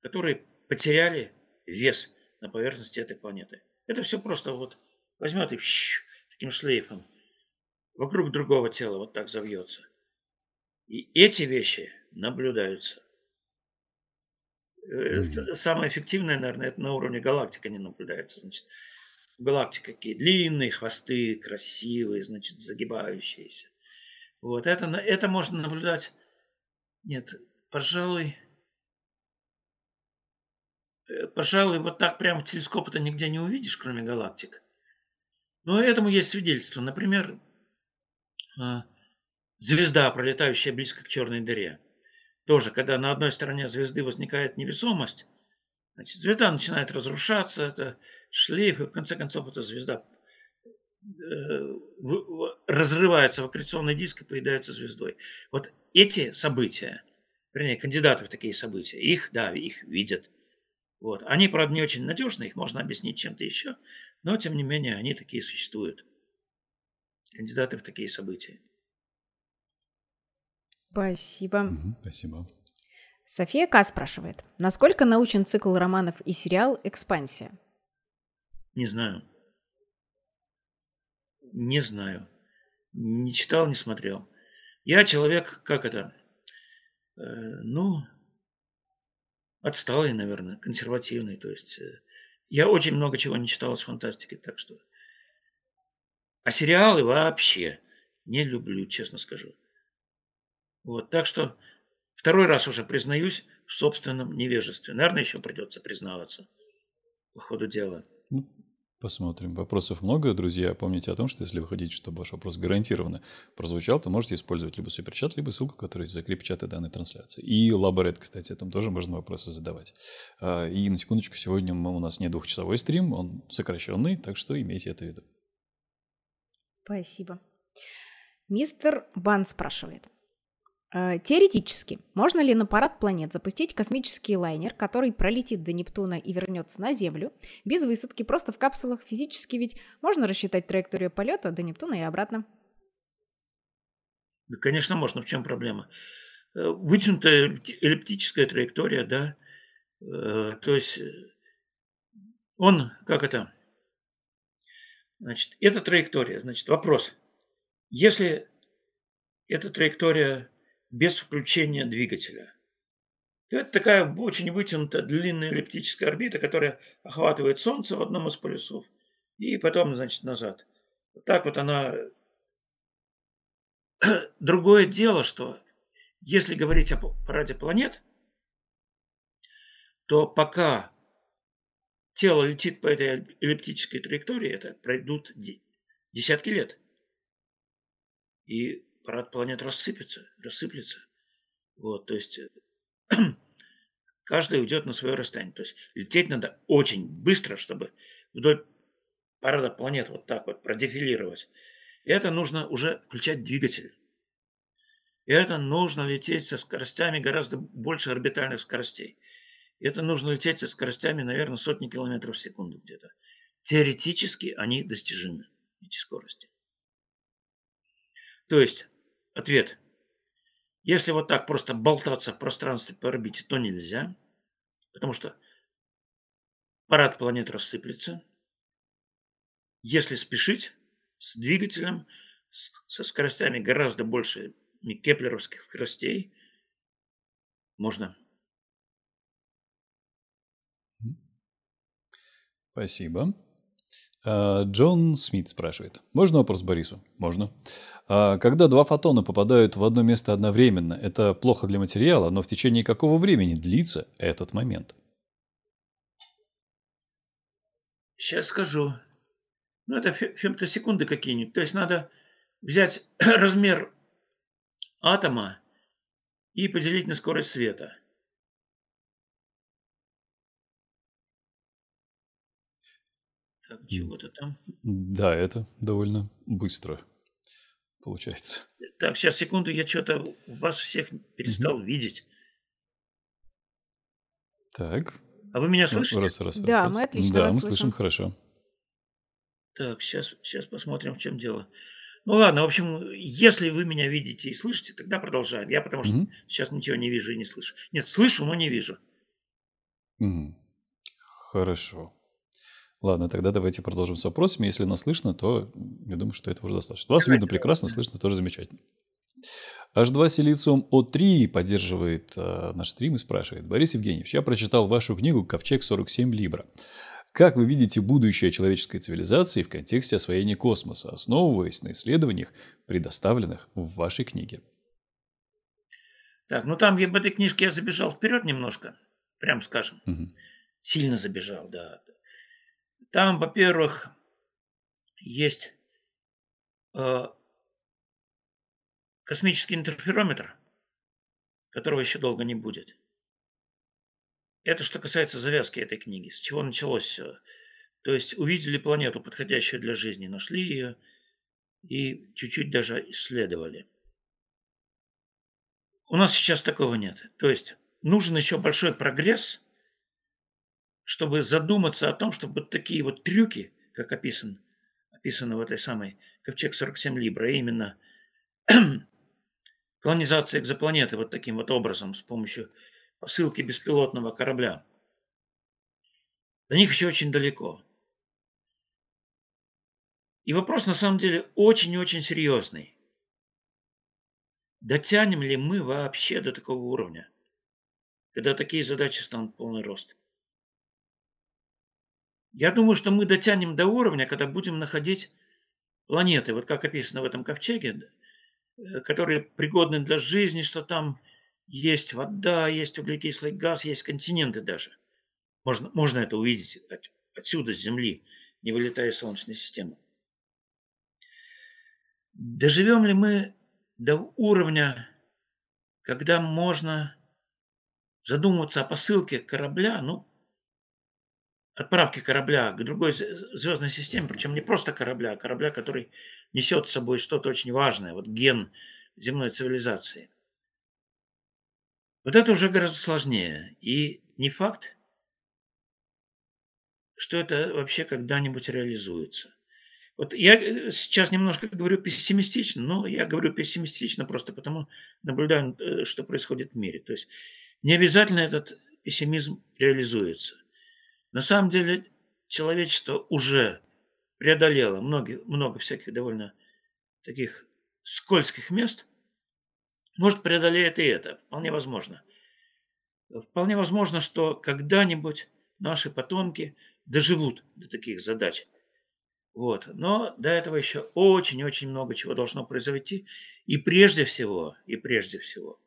которые потеряли вес на поверхности этой планеты. Это все просто вот возьмет и таким шлейфом вокруг другого тела вот так завьется. И эти вещи наблюдаются. Mm-hmm. Самое эффективное, наверное, это на уровне галактики не наблюдается. Значит, галактика какие длинные хвосты, красивые, значит, загибающиеся. Вот это, это можно наблюдать. Нет, пожалуй, э, пожалуй, вот так прямо телескоп это нигде не увидишь, кроме галактик. Но этому есть свидетельство. Например, а, звезда, пролетающая близко к черной дыре. Тоже, когда на одной стороне звезды возникает невесомость, значит, звезда начинает разрушаться, это шлейф, и в конце концов эта звезда Э, разрывается в аккреционный диск и поедается звездой. Вот эти события, вернее, кандидаты в такие события, их, да, их видят. Вот. Они, правда, не очень надежны, их можно объяснить чем-то еще, но, тем не менее, они такие существуют. Кандидаты в такие события. Спасибо. Угу, спасибо. София К. спрашивает, насколько научен цикл романов и сериал «Экспансия»? Не знаю. Не знаю. Не читал, не смотрел. Я человек, как это, э, ну, отсталый, наверное, консервативный. То есть э, я очень много чего не читал из фантастики, так что... А сериалы вообще не люблю, честно скажу. Вот, так что второй раз уже признаюсь в собственном невежестве. Наверное, еще придется признаваться по ходу дела. Ну, Посмотрим. Вопросов много, друзья. Помните о том, что если вы хотите, чтобы ваш вопрос гарантированно прозвучал, то можете использовать либо суперчат, либо ссылку, которая есть в закрепе чата данной трансляции. И Лаборет, кстати, там тоже можно вопросы задавать. А, и на секундочку, сегодня у нас не двухчасовой стрим, он сокращенный, так что имейте это в виду. Спасибо. Мистер Бан спрашивает. Э, теоретически, можно ли на парад планет запустить космический лайнер, который пролетит до Нептуна и вернется на Землю, без высадки, просто в капсулах? Физически ведь можно рассчитать траекторию полета до Нептуна и обратно. Да, конечно, можно. В чем проблема? Э, вытянутая эллиптическая траектория, да, э, то есть он, как это, значит, это траектория, значит, вопрос. Если эта траектория без включения двигателя. Это такая очень вытянутая длинная эллиптическая орбита, которая охватывает Солнце в одном из полюсов и потом, значит, назад. Вот так вот она... Другое дело, что если говорить о параде планет, то пока тело летит по этой эллиптической траектории, это пройдут десятки лет. И парад планет рассыпется, рассыплется. Вот, то есть каждый уйдет на свое расстояние. То есть лететь надо очень быстро, чтобы вдоль парада планет вот так вот продефилировать. И это нужно уже включать двигатель. И это нужно лететь со скоростями гораздо больше орбитальных скоростей. И это нужно лететь со скоростями, наверное, сотни километров в секунду где-то. Теоретически они достижимы, эти скорости. То есть Ответ. Если вот так просто болтаться в пространстве по орбите, то нельзя, потому что парад планет рассыплется. Если спешить с двигателем, со скоростями гораздо больше кеплеровских скоростей, можно. Спасибо. А, Джон Смит спрашивает. Можно вопрос Борису? Можно. А когда два фотона попадают в одно место одновременно, это плохо для материала, но в течение какого времени длится этот момент? Сейчас скажу. Ну, это фемтосекунды какие-нибудь. То есть надо взять размер атома и поделить на скорость света. Так, чего-то там. Да, это довольно быстро получается. Так, сейчас, секунду, я что-то вас всех перестал угу. видеть. Так. А вы меня ну, слышите? Раз, раз, да, раз. мы отлично Да, вас мы слышим. слышим хорошо. Так, сейчас, сейчас посмотрим, в чем дело. Ну ладно, в общем, если вы меня видите и слышите, тогда продолжаем. Я потому что угу. сейчас ничего не вижу и не слышу. Нет, слышу, но не вижу. Угу. Хорошо. Ладно, тогда давайте продолжим с вопросами. Если нас слышно, то я думаю, что это уже достаточно. Вас видно прекрасно, слышно тоже замечательно. H2 Силициум O3 поддерживает э, наш стрим и спрашивает. Борис Евгеньевич, я прочитал вашу книгу «Ковчег 47 Либра». Как вы видите будущее человеческой цивилизации в контексте освоения космоса, основываясь на исследованиях, предоставленных в вашей книге? Так, ну там в этой книжке я забежал вперед немножко, прям скажем. Угу. Сильно забежал, да. Там, во-первых, есть э, космический интерферометр, которого еще долго не будет. Это что касается завязки этой книги. С чего началось все. То есть увидели планету, подходящую для жизни, нашли ее и чуть-чуть даже исследовали. У нас сейчас такого нет. То есть нужен еще большой прогресс – чтобы задуматься о том, чтобы вот такие вот трюки, как описан, описано в этой самой Ковчег 47 Либра, а именно колонизация экзопланеты вот таким вот образом с помощью посылки беспилотного корабля. До них еще очень далеко. И вопрос на самом деле очень-очень серьезный. Дотянем ли мы вообще до такого уровня, когда такие задачи станут полный рост? Я думаю, что мы дотянем до уровня, когда будем находить планеты, вот как описано в этом ковчеге, э, которые пригодны для жизни, что там есть вода, есть углекислый газ, есть континенты даже. Можно, можно это увидеть от, отсюда, с Земли, не вылетая из Солнечной системы. Доживем ли мы до уровня, когда можно задумываться о посылке корабля, ну, отправке корабля к другой звездной системе, причем не просто корабля, а корабля, который несет с собой что-то очень важное, вот ген земной цивилизации. Вот это уже гораздо сложнее. И не факт, что это вообще когда-нибудь реализуется. Вот я э, сейчас немножко говорю пессимистично, но я говорю пессимистично просто потому, наблюдаю, э, что происходит в мире. То есть не обязательно этот пессимизм реализуется. На самом деле человечество уже преодолело много, много всяких довольно таких скользких мест. Может, преодолеет и это. Вполне возможно. Вполне возможно, что когда-нибудь наши потомки доживут до таких задач. Вот. Но до этого еще очень-очень много чего должно произойти. И прежде всего, и прежде всего,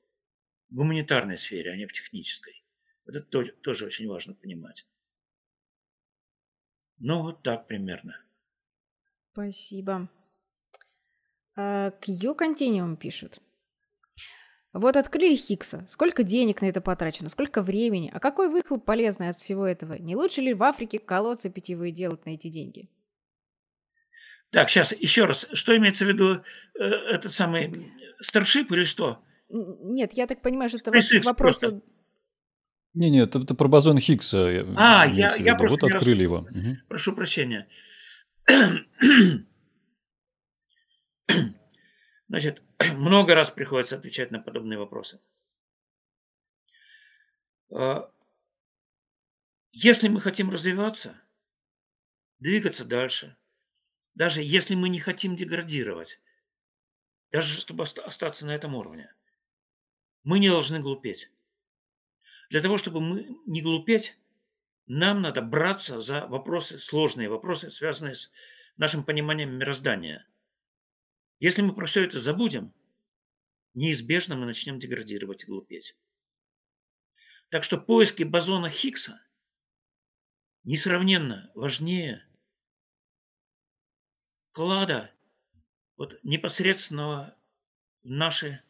в гуманитарной сфере, а не в технической. Вот это тоже, очень важно понимать. Ну, вот так примерно. Спасибо. А, Q Continuum пишет. Вот открыли Хиггса. Сколько денег на это потрачено, сколько времени, а какой выхлоп полезный от всего этого? Не лучше ли в Африке колодцы питьевые делать на эти деньги? Так, сейчас еще раз. Что имеется в виду э, этот самый старшип или что? Нет, я так понимаю, что это вопрос... Просто. Не, нет, это, это про бозон Хиггса. А, я, я просто вот открыли его. Угу. Прошу прощения. Значит, много раз приходится отвечать на подобные вопросы. А, если мы хотим развиваться, двигаться дальше, даже если мы не хотим деградировать, даже чтобы остаться на этом уровне, мы не должны глупеть. Для того, чтобы мы не глупеть, нам надо браться за вопросы, сложные вопросы, связанные с нашим пониманием мироздания. Если мы про все это забудем, неизбежно мы начнем деградировать и глупеть. Так что поиски бозона Хиггса несравненно важнее вклада вот непосредственного в наше,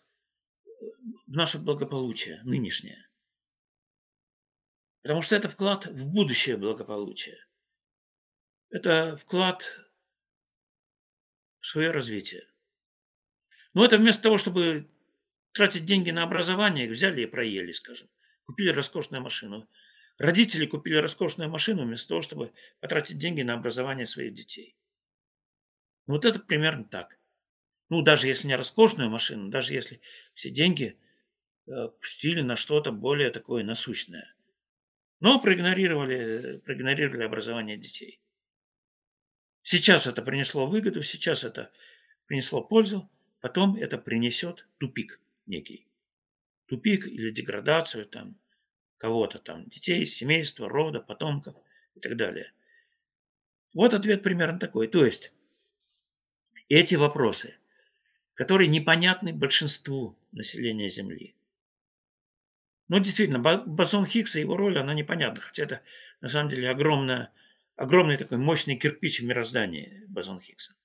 в наше благополучие нынешнее. Потому что это вклад в будущее благополучие. Это вклад в свое развитие. Но это вместо того, чтобы тратить деньги на образование, взяли и проели, скажем. Купили роскошную машину. Родители купили роскошную машину вместо того, чтобы потратить деньги на образование своих детей. Вот это примерно так. Ну, даже если не роскошную машину, даже если все деньги э, пустили на что-то более такое насущное – но проигнорировали, проигнорировали образование детей. Сейчас это принесло выгоду, сейчас это принесло пользу, потом это принесет тупик некий. Тупик или деградацию там кого-то там, детей, семейства, рода, потомков и так далее. Вот ответ примерно такой. То есть эти вопросы, которые непонятны большинству населения Земли, ну, действительно, бозон Хиггса, его роль, она непонятна, хотя это на самом деле огромная, огромный такой мощный кирпич в мироздании бозон Хиггса.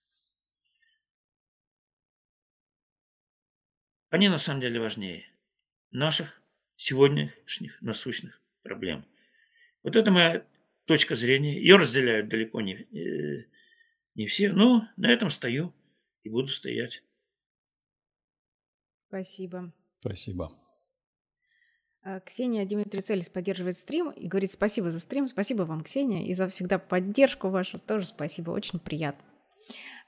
Они на самом деле важнее наших сегодняшних насущных проблем. Вот это моя точка зрения. Ее разделяют далеко не, э, не все, но на этом стою и буду стоять. Спасибо. Спасибо. А, Ксения Дмитрий Целис поддерживает стрим и говорит спасибо за стрим, спасибо вам, Ксения, и за всегда поддержку вашу тоже спасибо, очень приятно.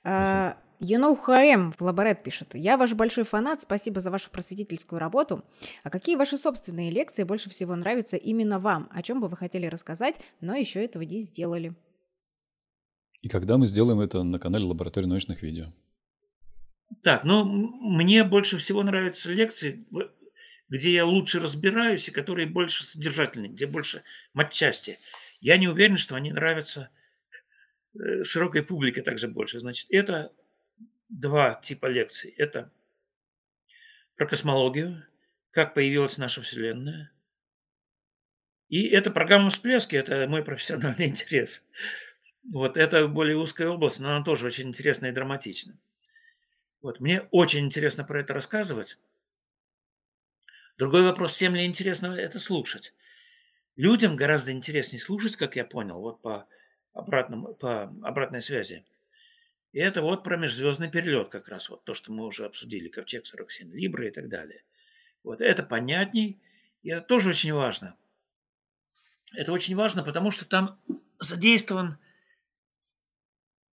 А, спасибо. You know who I am, в Лаборет пишет. Я ваш большой фанат, спасибо за вашу просветительскую работу. А какие ваши собственные лекции больше всего нравятся именно вам? О чем бы вы хотели рассказать, но еще этого не сделали? И когда мы сделаем это на канале Лаборатории научных видео? Так, ну, мне больше всего нравятся лекции, где я лучше разбираюсь и которые больше содержательные, где больше матчасти. Я не уверен, что они нравятся э, широкой публике также больше. Значит, это два типа лекций. Это про космологию, как появилась наша Вселенная. И это программа «Всплески», это мой профессиональный интерес. Вот это более узкая область, но она тоже очень интересная и драматична. Вот мне очень интересно про это рассказывать. Другой вопрос, всем ли интересно это слушать? Людям гораздо интереснее слушать, как я понял, вот по, обратному, по обратной связи. И это вот про межзвездный перелет как раз, вот то, что мы уже обсудили, Ковчег 47, Либра и так далее. Вот это понятней, и это тоже очень важно. Это очень важно, потому что там задействован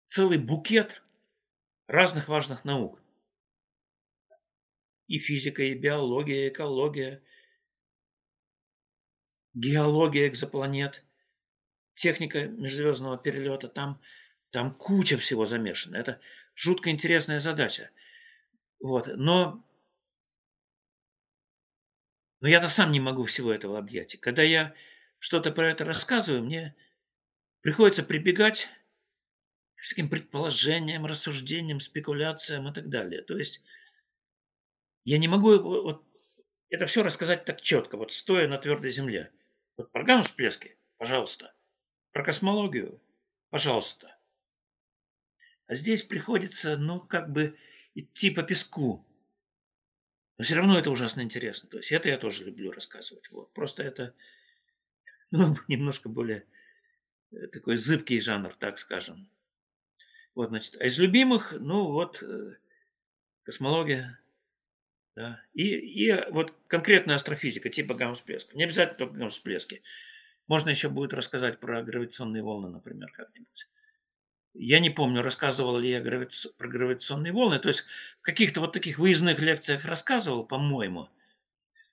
целый букет разных важных наук. И физика, и биология, и экология, геология экзопланет, техника межзвездного перелета. Там там куча всего замешана. Это жутко интересная задача. Вот. Но, но я-то сам не могу всего этого объять. И когда я что-то про это рассказываю, мне приходится прибегать к всяким предположениям, рассуждениям, спекуляциям и так далее. То есть я не могу вот, это все рассказать так четко, вот стоя на твердой земле. Вот программу всплески, пожалуйста. Про космологию, пожалуйста. А здесь приходится, ну, как бы идти по песку. Но все равно это ужасно интересно. То есть это я тоже люблю рассказывать. Вот. Просто это ну, немножко более э, такой зыбкий жанр, так скажем. Вот, значит, а из любимых, ну, вот, э, космология, да, и, и вот конкретная астрофизика, типа гамма-всплеска. Не обязательно только гамма-всплески. Можно еще будет рассказать про гравитационные волны, например, как-нибудь. Я не помню, рассказывал ли я про гравитационные волны. То есть в каких-то вот таких выездных лекциях рассказывал, по-моему.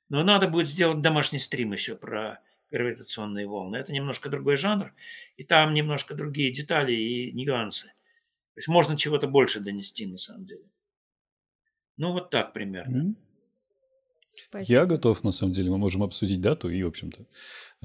Но надо будет сделать домашний стрим еще про гравитационные волны. Это немножко другой жанр, и там немножко другие детали и нюансы. То есть можно чего-то больше донести на самом деле. Ну вот так примерно. Спасибо. Я готов, на самом деле. Мы можем обсудить дату и, в общем-то,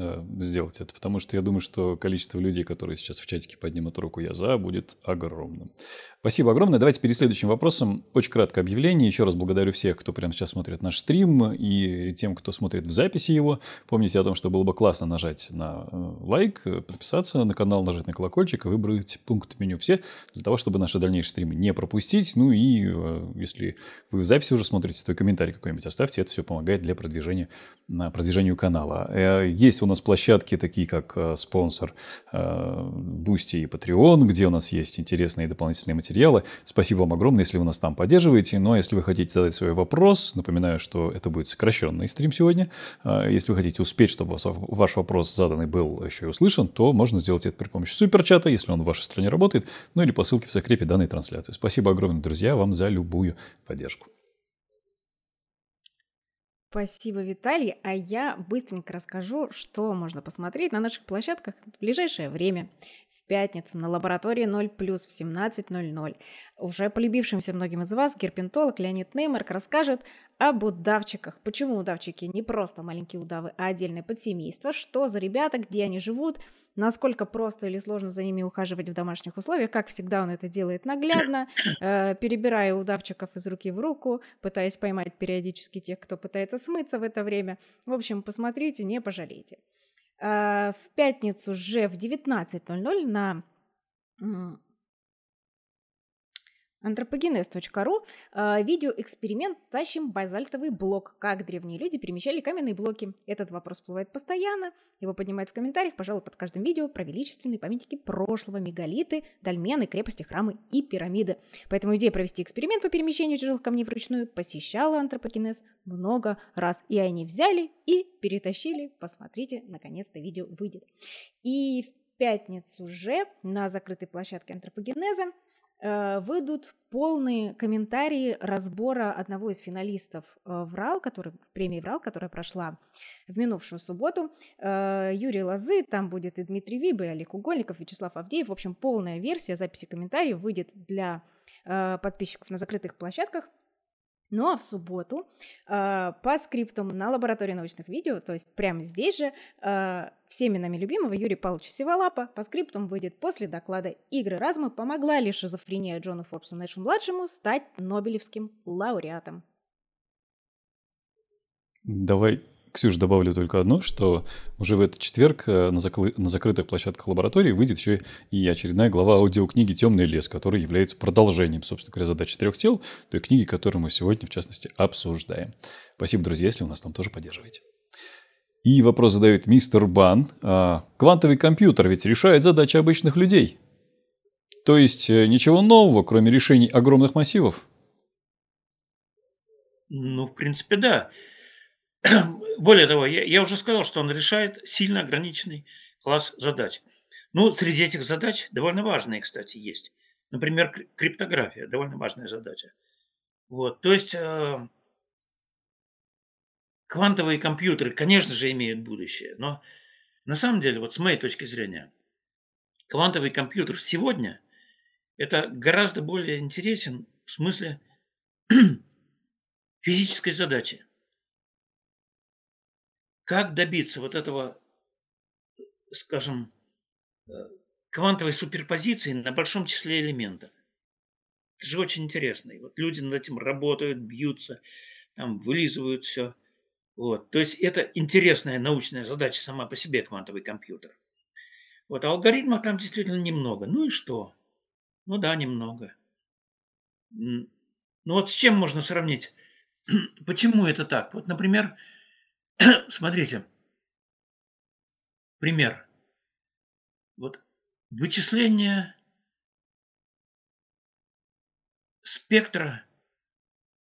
Э, сделать это, потому что я думаю, что количество людей, которые сейчас в чатике поднимут руку «Я за», будет огромным. Спасибо огромное. Давайте перед следующим вопросом. Очень краткое объявление. Еще раз благодарю всех, кто прямо сейчас смотрит наш стрим и тем, кто смотрит в записи его. Помните о том, что было бы классно нажать на э, лайк, подписаться на канал, нажать на колокольчик и выбрать пункт меню «Все» для того, чтобы наши дальнейшие стримы не пропустить. Ну и э, если вы в записи уже смотрите, то и комментарий какой-нибудь оставьте. Это все помогает для продвижения, продвижению канала. Есть у нас площадки, такие как э, спонсор Boosty э, и Patreon, где у нас есть интересные дополнительные материалы. Спасибо вам огромное, если вы нас там поддерживаете. Но если вы хотите задать свой вопрос, напоминаю, что это будет сокращенный стрим сегодня. Э, если вы хотите успеть, чтобы ваш вопрос заданный был еще и услышан, то можно сделать это при помощи суперчата, если он в вашей стране работает, ну или по ссылке в закрепе данной трансляции. Спасибо огромное, друзья, вам за любую поддержку. Спасибо, Виталий. А я быстренько расскажу, что можно посмотреть на наших площадках в ближайшее время. Пятницу на лаборатории 0 плюс в 17.00. Уже полюбившимся многим из вас герпентолог Леонид Неймарк расскажет об удавчиках. Почему удавчики не просто маленькие удавы, а отдельное подсемейство, что за ребята, где они живут – насколько просто или сложно за ними ухаживать в домашних условиях. Как всегда, он это делает наглядно, э, перебирая удавчиков из руки в руку, пытаясь поймать периодически тех, кто пытается смыться в это время. В общем, посмотрите, не пожалейте. Э, в пятницу же в 19.00 на Антропогенез.ру э, видеоэксперимент «Тащим базальтовый блок. Как древние люди перемещали каменные блоки». Этот вопрос всплывает постоянно. Его поднимают в комментариях, пожалуй, под каждым видео про величественные памятники прошлого, мегалиты, дольмены, крепости, храмы и пирамиды. Поэтому идея провести эксперимент по перемещению тяжелых камней вручную посещала антропогенез много раз. И они взяли и перетащили. Посмотрите, наконец-то видео выйдет. И в пятницу же на закрытой площадке антропогенеза выйдут полные комментарии разбора одного из финалистов э, ВРАЛ, который, премии ВРАЛ, которая прошла в минувшую субботу. Э, Юрий Лозы, там будет и Дмитрий Вибы, и Олег Угольников, Вячеслав Авдеев. В общем, полная версия записи комментариев выйдет для э, подписчиков на закрытых площадках. Ну а в субботу э, по скриптам на лаборатории научных видео, то есть прямо здесь же, э, всеми нами любимого Юрия Павловича Сиволапа по скриптам выйдет после доклада «Игры разума. Помогла ли шизофрения Джону Форбсу Нэшу-младшему стать Нобелевским лауреатом?» Давай Ксюш, добавлю только одно, что уже в этот четверг э, на, закры... на закрытых площадках лаборатории выйдет еще и очередная глава аудиокниги «Темный лес», которая является продолжением, собственно говоря, задачи трех тел, той книги, которую мы сегодня, в частности, обсуждаем. Спасибо, друзья, если вы нас там тоже поддерживаете. И вопрос задает мистер Бан. А, квантовый компьютер ведь решает задачи обычных людей. То есть э, ничего нового, кроме решений огромных массивов? Ну, в принципе, да. Более того, я, я уже сказал, что он решает сильно ограниченный класс задач. Ну, среди этих задач довольно важные, кстати, есть. Например, криптография, довольно важная задача. Вот, то есть э, квантовые компьютеры, конечно же, имеют будущее, но на самом деле, вот с моей точки зрения, квантовый компьютер сегодня это гораздо более интересен в смысле физической задачи. Как добиться вот этого, скажем, э, квантовой суперпозиции на большом числе элементов? Это же очень интересно. И вот люди над этим работают, бьются, там, вылизывают все. Вот. То есть это интересная научная задача сама по себе, квантовый компьютер. Вот, а алгоритмов там действительно немного. Ну и что? Ну да, немного. Ну вот с чем можно сравнить? Почему это так? Вот, например, Смотрите, пример. Вот вычисление спектра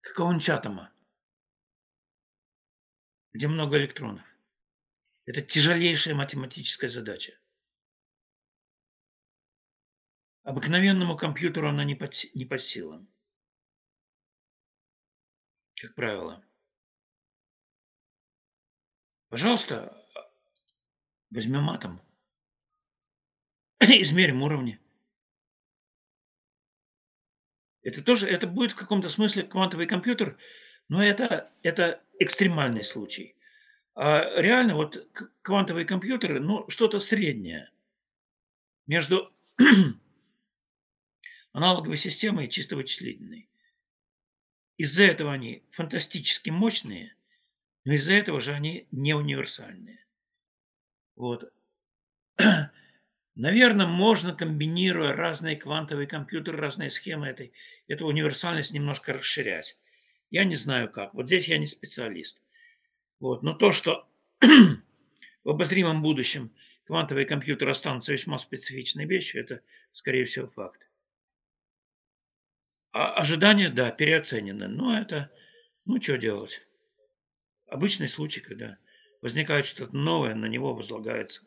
какого-нибудь атома, где много электронов. Это тяжелейшая математическая задача. Обыкновенному компьютеру она не под, не под силам. Как правило. Пожалуйста, возьмем атом. Измерим уровни. Это тоже, это будет в каком-то смысле квантовый компьютер, но это, это экстремальный случай. А реально вот квантовые компьютеры, ну, что-то среднее между аналоговой системой и чисто вычислительной. Из-за этого они фантастически мощные – но из-за этого же они не универсальные. Вот. Наверное, можно, комбинируя разные квантовые компьютеры, разные схемы этой, эту универсальность немножко расширять. Я не знаю как. Вот здесь я не специалист. Вот. Но то, что в обозримом будущем квантовые компьютеры останутся весьма специфичной вещью, это, скорее всего, факт. А ожидания, да, переоценены. Но это, ну, что делать? Обычный случай, когда возникает что-то новое, на него возлагается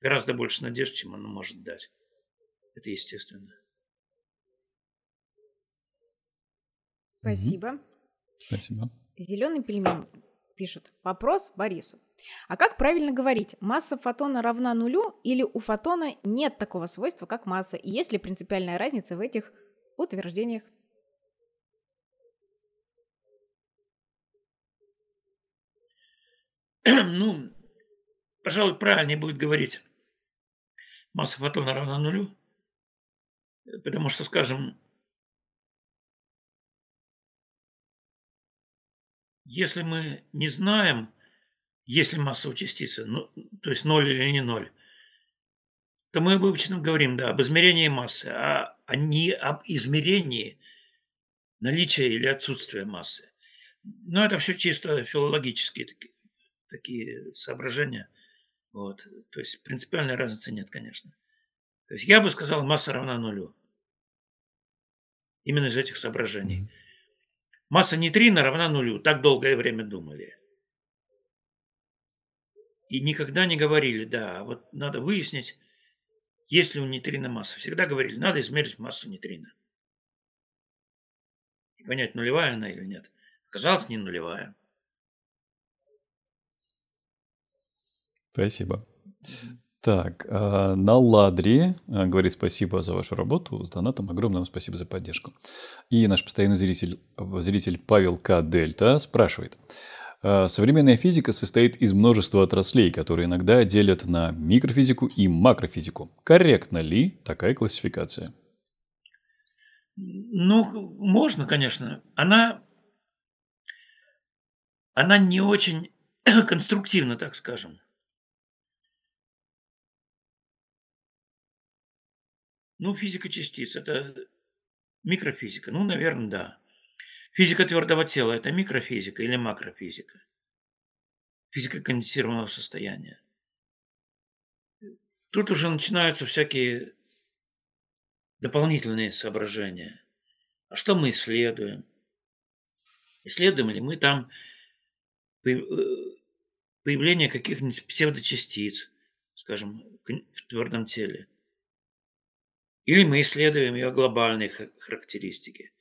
гораздо больше надежд, чем оно может дать. Это естественно. Спасибо. Спасибо. Зеленый пельмень пишет. Вопрос Борису. А как правильно говорить? Масса фотона равна нулю или у фотона нет такого свойства, как масса? И есть ли принципиальная разница в этих утверждениях? ну, пожалуй, правильнее будет говорить, масса фотона равна нулю, потому что, скажем, если мы не знаем, есть ли масса у частицы, ну, то есть ноль или не ноль, то мы обычно говорим, да, об измерении массы, а, а не об измерении наличия или отсутствия массы. Но это все чисто филологические такие соображения. Вот. То есть принципиальной разницы нет, конечно. То есть я бы сказал, масса равна нулю. Именно из этих соображений. Масса нейтрино равна нулю. Так долгое время думали. И никогда не говорили, да, вот надо выяснить, есть ли у нейтрино масса. Всегда говорили, надо измерить массу нейтрино. и понять, нулевая она или нет. Оказалось, не нулевая. Спасибо. Так, а, на Ладри а, говорит спасибо за вашу работу с донатом. Огромное вам спасибо за поддержку. И наш постоянный зритель, зритель Павел К. Дельта спрашивает. «А, современная физика состоит из множества отраслей, которые иногда делят на микрофизику и макрофизику. Корректна ли такая классификация? Ну, можно, конечно. Она, она не очень конструктивна, так скажем. Ну, физика частиц – это микрофизика. Ну, наверное, да. Физика твердого тела – это микрофизика или макрофизика? Физика конденсированного состояния. Тут уже начинаются всякие дополнительные соображения. А что мы исследуем? Исследуем ли мы там э, появление каких-нибудь псевдочастиц, скажем, в твердом теле? Или мы исследуем ее глобальные характеристики.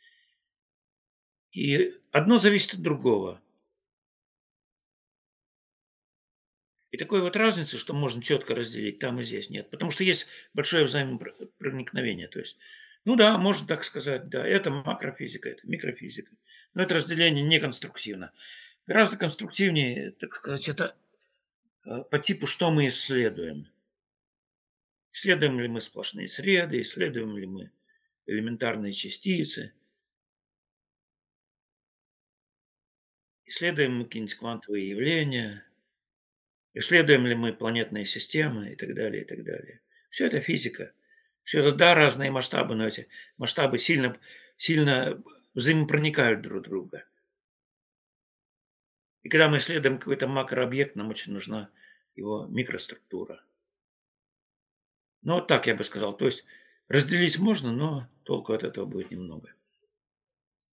И одно зависит от другого. И такой вот разницы, что можно четко разделить там и здесь, нет. Потому что есть большое взаимопроникновение. То есть, ну да, можно так сказать, да, это макрофизика, это микрофизика. Но это разделение не конструктивно. Гораздо конструктивнее, так сказать, это э, по типу, что мы исследуем. Исследуем ли мы сплошные среды, исследуем ли мы элементарные частицы, исследуем мы какие-нибудь квантовые явления, исследуем ли мы планетные системы и так далее, и так далее. Все это физика. Все это, да, разные масштабы, но эти масштабы сильно, сильно взаимопроникают друг друга. И когда мы исследуем какой-то макрообъект, нам очень нужна его микроструктура. Ну, вот так я бы сказал. То есть разделить можно, но толку от этого будет немного.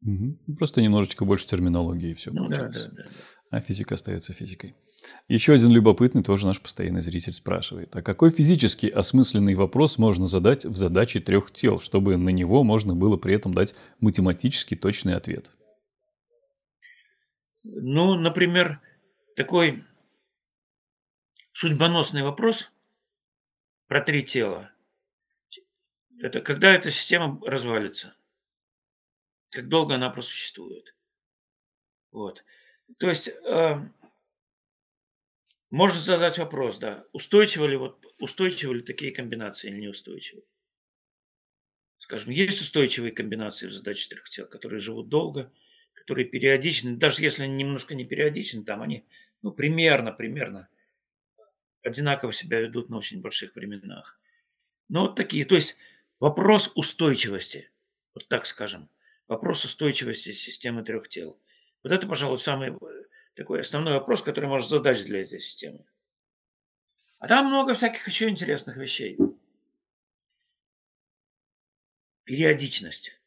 Угу. Просто немножечко больше терминологии и все ну, получается. Да, да, да, да. А физика остается физикой. Еще один любопытный, тоже наш постоянный зритель спрашивает. А какой физически осмысленный вопрос можно задать в задаче трех тел, чтобы на него можно было при этом дать математически точный ответ? Ну, например, такой судьбоносный вопрос – про три тела. Это когда эта система развалится. Как долго она просуществует. Вот. То есть э, можно задать вопрос, да, устойчивы ли, вот, устойчивы ли такие комбинации или неустойчивы. Скажем, есть устойчивые комбинации в задаче трех тел, которые живут долго, которые периодичны, даже если они немножко не периодичны, там они, ну, примерно, примерно – одинаково себя ведут на очень больших временах. Но вот такие, то есть вопрос устойчивости, вот так скажем, вопрос устойчивости системы трех тел. Вот это, пожалуй, самый э, такой основной вопрос, который можно задать для этой системы. А там много всяких еще интересных вещей. Периодичность.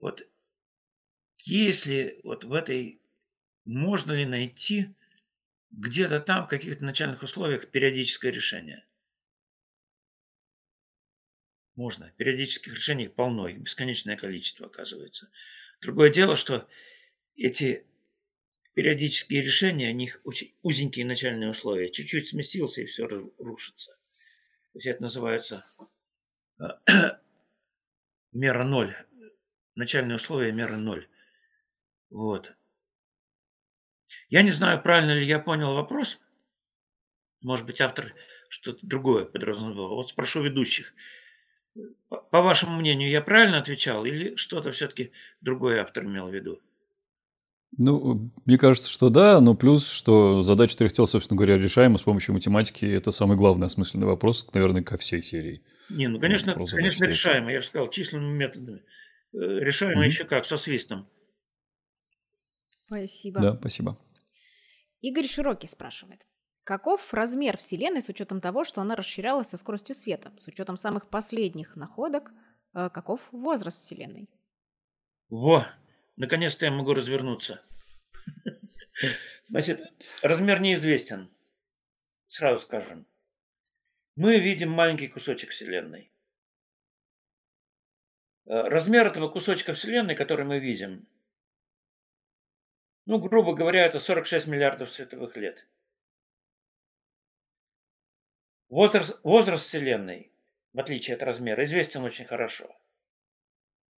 Вот если вот в этой можно ли найти где-то там, в каких-то начальных условиях, периодическое решение. Можно. Периодических решений полно, их бесконечное количество, оказывается. Другое дело, что эти периодические решения, у них очень узенькие начальные условия. Чуть-чуть сместился, и все рушится. То есть это называется э, мера ноль. Начальные условия меры ноль. Вот. Я не знаю, правильно ли я понял вопрос. Может быть, автор что-то другое подразумевал. Вот спрошу ведущих. По вашему мнению, я правильно отвечал или что-то все-таки другой автор имел в виду? Ну, мне кажется, что да, но плюс, что задача трех тел, собственно говоря, решаема с помощью математики. Это самый главный осмысленный вопрос, наверное, ко всей серии. Не, ну, конечно, конечно решаемо. Я же сказал, численными методами. Э, решаемо mm-hmm. еще как, со свистом. Спасибо. Да, спасибо. Игорь Широкий спрашивает. Каков размер Вселенной с учетом того, что она расширялась со скоростью света? С учетом самых последних находок, э, каков возраст Вселенной? Во, наконец-то я могу развернуться. Значит, размер неизвестен. Сразу скажем. Мы видим маленький кусочек Вселенной. Э, размер этого кусочка Вселенной, который мы видим, ну, грубо говоря, это 46 миллиардов световых лет. Возраст, возраст Вселенной, в отличие от размера, известен очень хорошо.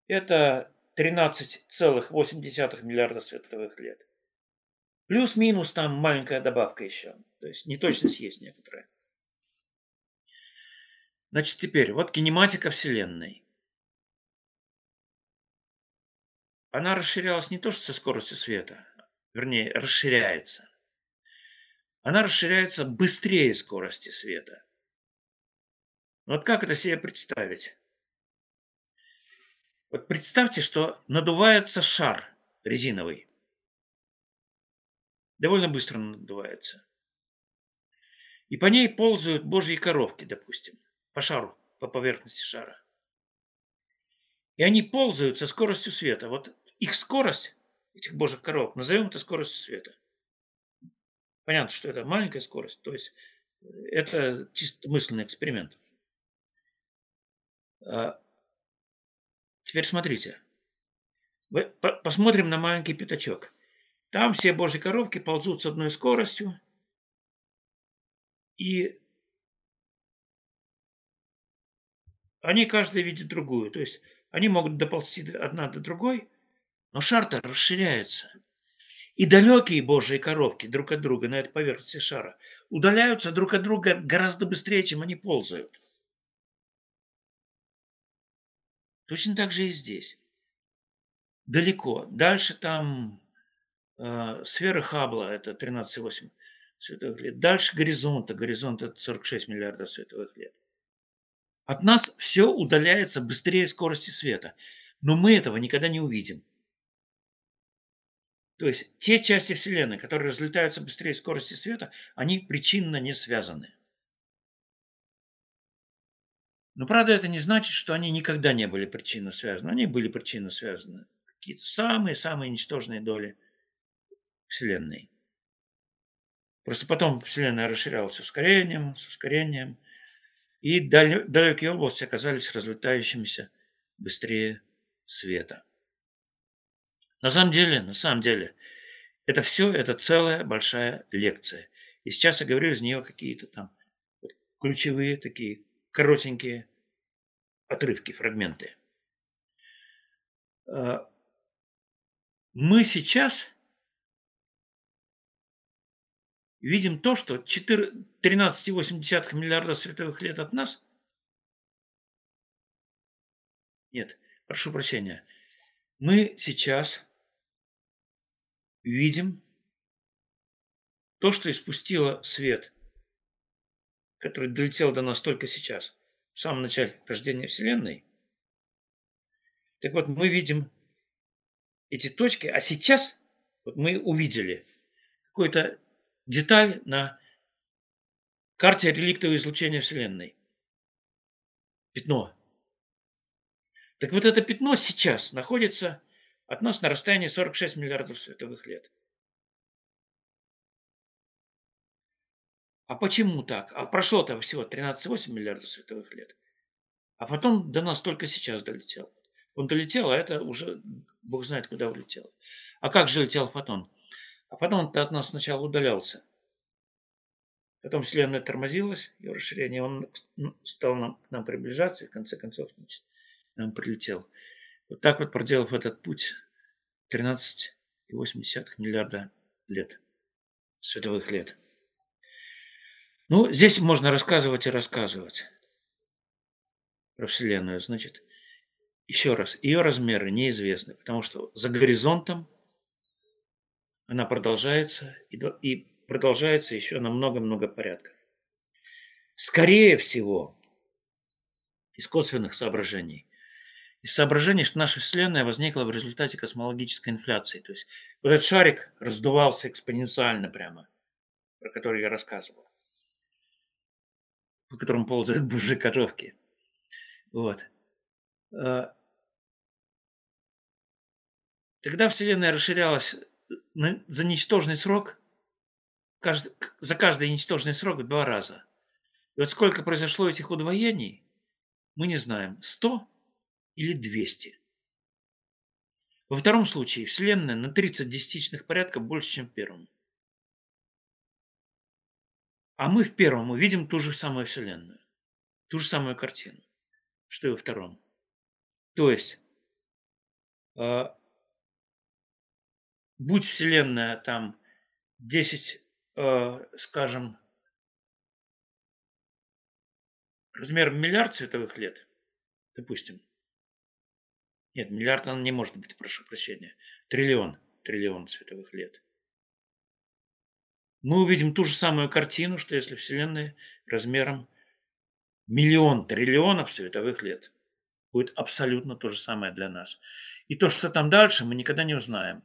Это 13,8 миллиарда световых лет. Плюс-минус там маленькая добавка еще. То есть неточность есть некоторая. Значит, теперь, вот кинематика Вселенной. Она расширялась не то что со скоростью света, вернее, расширяется. Она расширяется быстрее скорости света. Вот как это себе представить? Вот представьте, что надувается шар резиновый. Довольно быстро надувается. И по ней ползают божьи коровки, допустим, по шару, по поверхности шара. И они ползают со скоростью света. Вот их скорость, этих божьих коровок, назовем это скоростью света. Понятно, что это маленькая скорость, то есть э, это чисто мысленный эксперимент. А, теперь смотрите. Посмотрим на маленький пятачок. Там все божьи коровки ползут с одной скоростью. И они каждая видит другую. То есть они могут доползти одна до другой, но шар-то расширяется. И далекие божьи коровки друг от друга на этой поверхности шара удаляются друг от друга гораздо быстрее, чем они ползают. Точно так же и здесь. Далеко. Дальше там э, сфера Хаббла, это 13,8 световых лет. Дальше горизонта, горизонт это 46 миллиардов световых лет. От нас все удаляется быстрее скорости света, но мы этого никогда не увидим. То есть те части Вселенной, которые разлетаются быстрее скорости света, они причинно не связаны. Но, правда, это не значит, что они никогда не были причинно связаны. Они были причинно связаны. Какие-то самые-самые ничтожные доли Вселенной. Просто потом Вселенная расширялась с ускорением, с ускорением. И далекие области оказались разлетающимися быстрее света. На самом деле, на самом деле, это все, это целая большая лекция. И сейчас я говорю из нее какие-то там ключевые такие коротенькие отрывки, фрагменты. А, мы сейчас видим то, что 13,8 миллиарда световых лет от нас нет, прошу прощения. Мы сейчас видим то, что испустило свет, который долетел до нас только сейчас, в самом начале рождения Вселенной. Так вот, мы видим эти точки, а сейчас вот мы увидели какую-то деталь на карте реликтового излучения Вселенной. Пятно. Так вот это пятно сейчас находится от нас на расстоянии 46 миллиардов световых лет. А почему так? А прошло-то всего 13,8 миллиардов световых лет. А потом до нас только сейчас долетел. Он долетел, а это уже бог знает куда улетел. А как же летел фотон? А фотон-то от нас сначала удалялся. Потом Вселенная тормозилась, ее расширение, он стал нам, к нам приближаться, и в конце концов значит, нам прилетел. Вот так вот проделав этот путь 13,8 миллиарда лет, световых лет. Ну, здесь можно рассказывать и рассказывать про Вселенную. Значит, еще раз, ее размеры неизвестны, потому что за горизонтом она продолжается и, и продолжается еще на много-много порядков. Скорее всего, из косвенных соображений, из соображений, что наша Вселенная возникла в результате космологической инфляции. То есть вот этот шарик раздувался экспоненциально прямо, про который я рассказывал, по которому ползают божьи коровки. Вот. А, тогда Вселенная расширялась за ничтожный срок, за каждый ничтожный срок в два раза. И вот сколько произошло этих удвоений, мы не знаем. Сто или 200. Во втором случае Вселенная на 30 десятичных порядка больше, чем в первом. А мы в первом увидим ту же самую Вселенную, ту же самую картину, что и во втором. То есть, э, будь Вселенная там 10, э, скажем, размером миллиард световых лет, допустим. Нет, миллиард она не может быть, прошу прощения. Триллион, триллион световых лет мы увидим ту же самую картину, что если Вселенная размером миллион триллионов световых лет будет абсолютно то же самое для нас. И то, что там дальше, мы никогда не узнаем.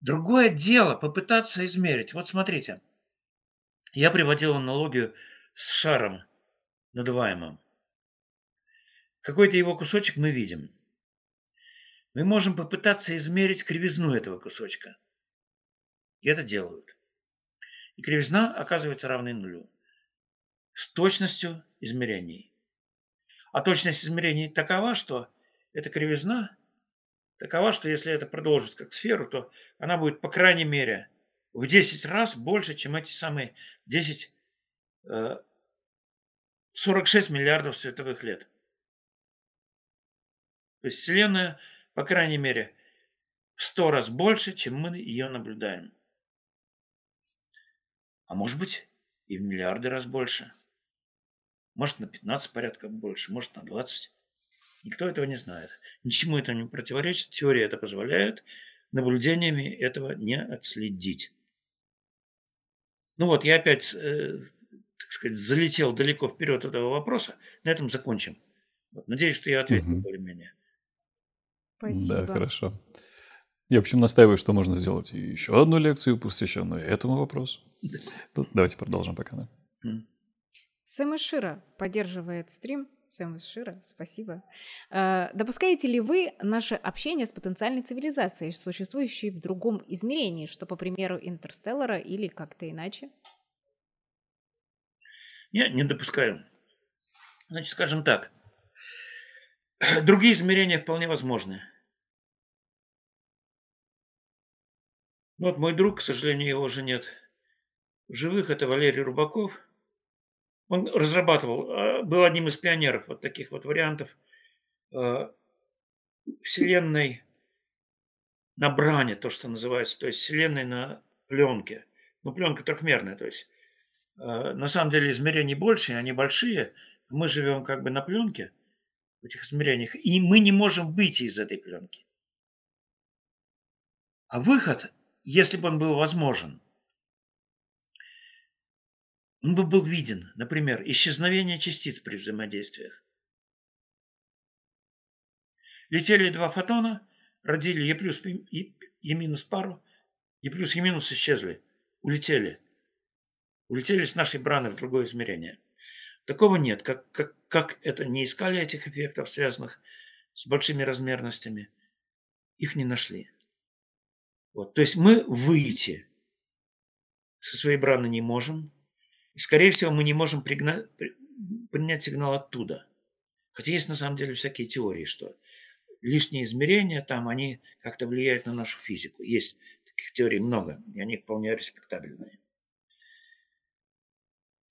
Другое дело попытаться измерить. Вот смотрите, я приводил аналогию с шаром надуваемым. Какой-то его кусочек мы видим. Мы можем попытаться измерить кривизну этого кусочка. И это делают и кривизна оказывается равной нулю с точностью измерений. А точность измерений такова, что эта кривизна такова, что если это продолжить как сферу, то она будет, по крайней мере, в 10 раз больше, чем эти самые 10, 46 э, миллиардов световых лет. То есть Вселенная, по крайней мере, в 100 раз больше, чем мы ее наблюдаем. А может быть и в миллиарды раз больше. Может на 15 порядков больше, может на 20. Никто этого не знает. Ничему это не противоречит. Теория это позволяет. Наблюдениями этого не отследить. Ну вот, я опять, э, так сказать, залетел далеко вперед этого вопроса. На этом закончим. Вот, надеюсь, что я ответил угу. более-менее. Спасибо. Да, хорошо. Я, в общем, настаиваю, что можно сделать еще одну лекцию, посвященную этому вопросу. Тут давайте продолжим пока. Да. Сэм Шира поддерживает стрим. Сэм Шира, спасибо. А, допускаете ли вы наше общение с потенциальной цивилизацией, существующей в другом измерении, что, по примеру, Интерстеллара или как-то иначе? Я не допускаю. Значит, скажем так, другие измерения вполне возможны. Вот мой друг, к сожалению, его уже нет в живых, это Валерий Рубаков. Он разрабатывал, а, был одним из пионеров вот таких вот вариантов а, Вселенной на бране, то, что называется, то есть Вселенной на пленке. Ну, пленка трехмерная, то есть а, на самом деле измерений больше, они большие. Мы живем как бы на пленке в этих измерениях, и мы не можем выйти из этой пленки. А выход если бы он был возможен, он бы был виден, например, исчезновение частиц при взаимодействиях. Летели два фотона, родили Е плюс и Е минус пару, Е плюс Е минус исчезли, улетели. Улетели с нашей браны в другое измерение. Такого нет, как, как, как это не искали этих эффектов, связанных с большими размерностями, их не нашли. Вот. То есть мы выйти со своей браны не можем. И, скорее всего, мы не можем пригнать, принять сигнал оттуда. Хотя есть на самом деле всякие теории, что лишние измерения там, они как-то влияют на нашу физику. Есть таких теорий много, и они вполне респектабельные.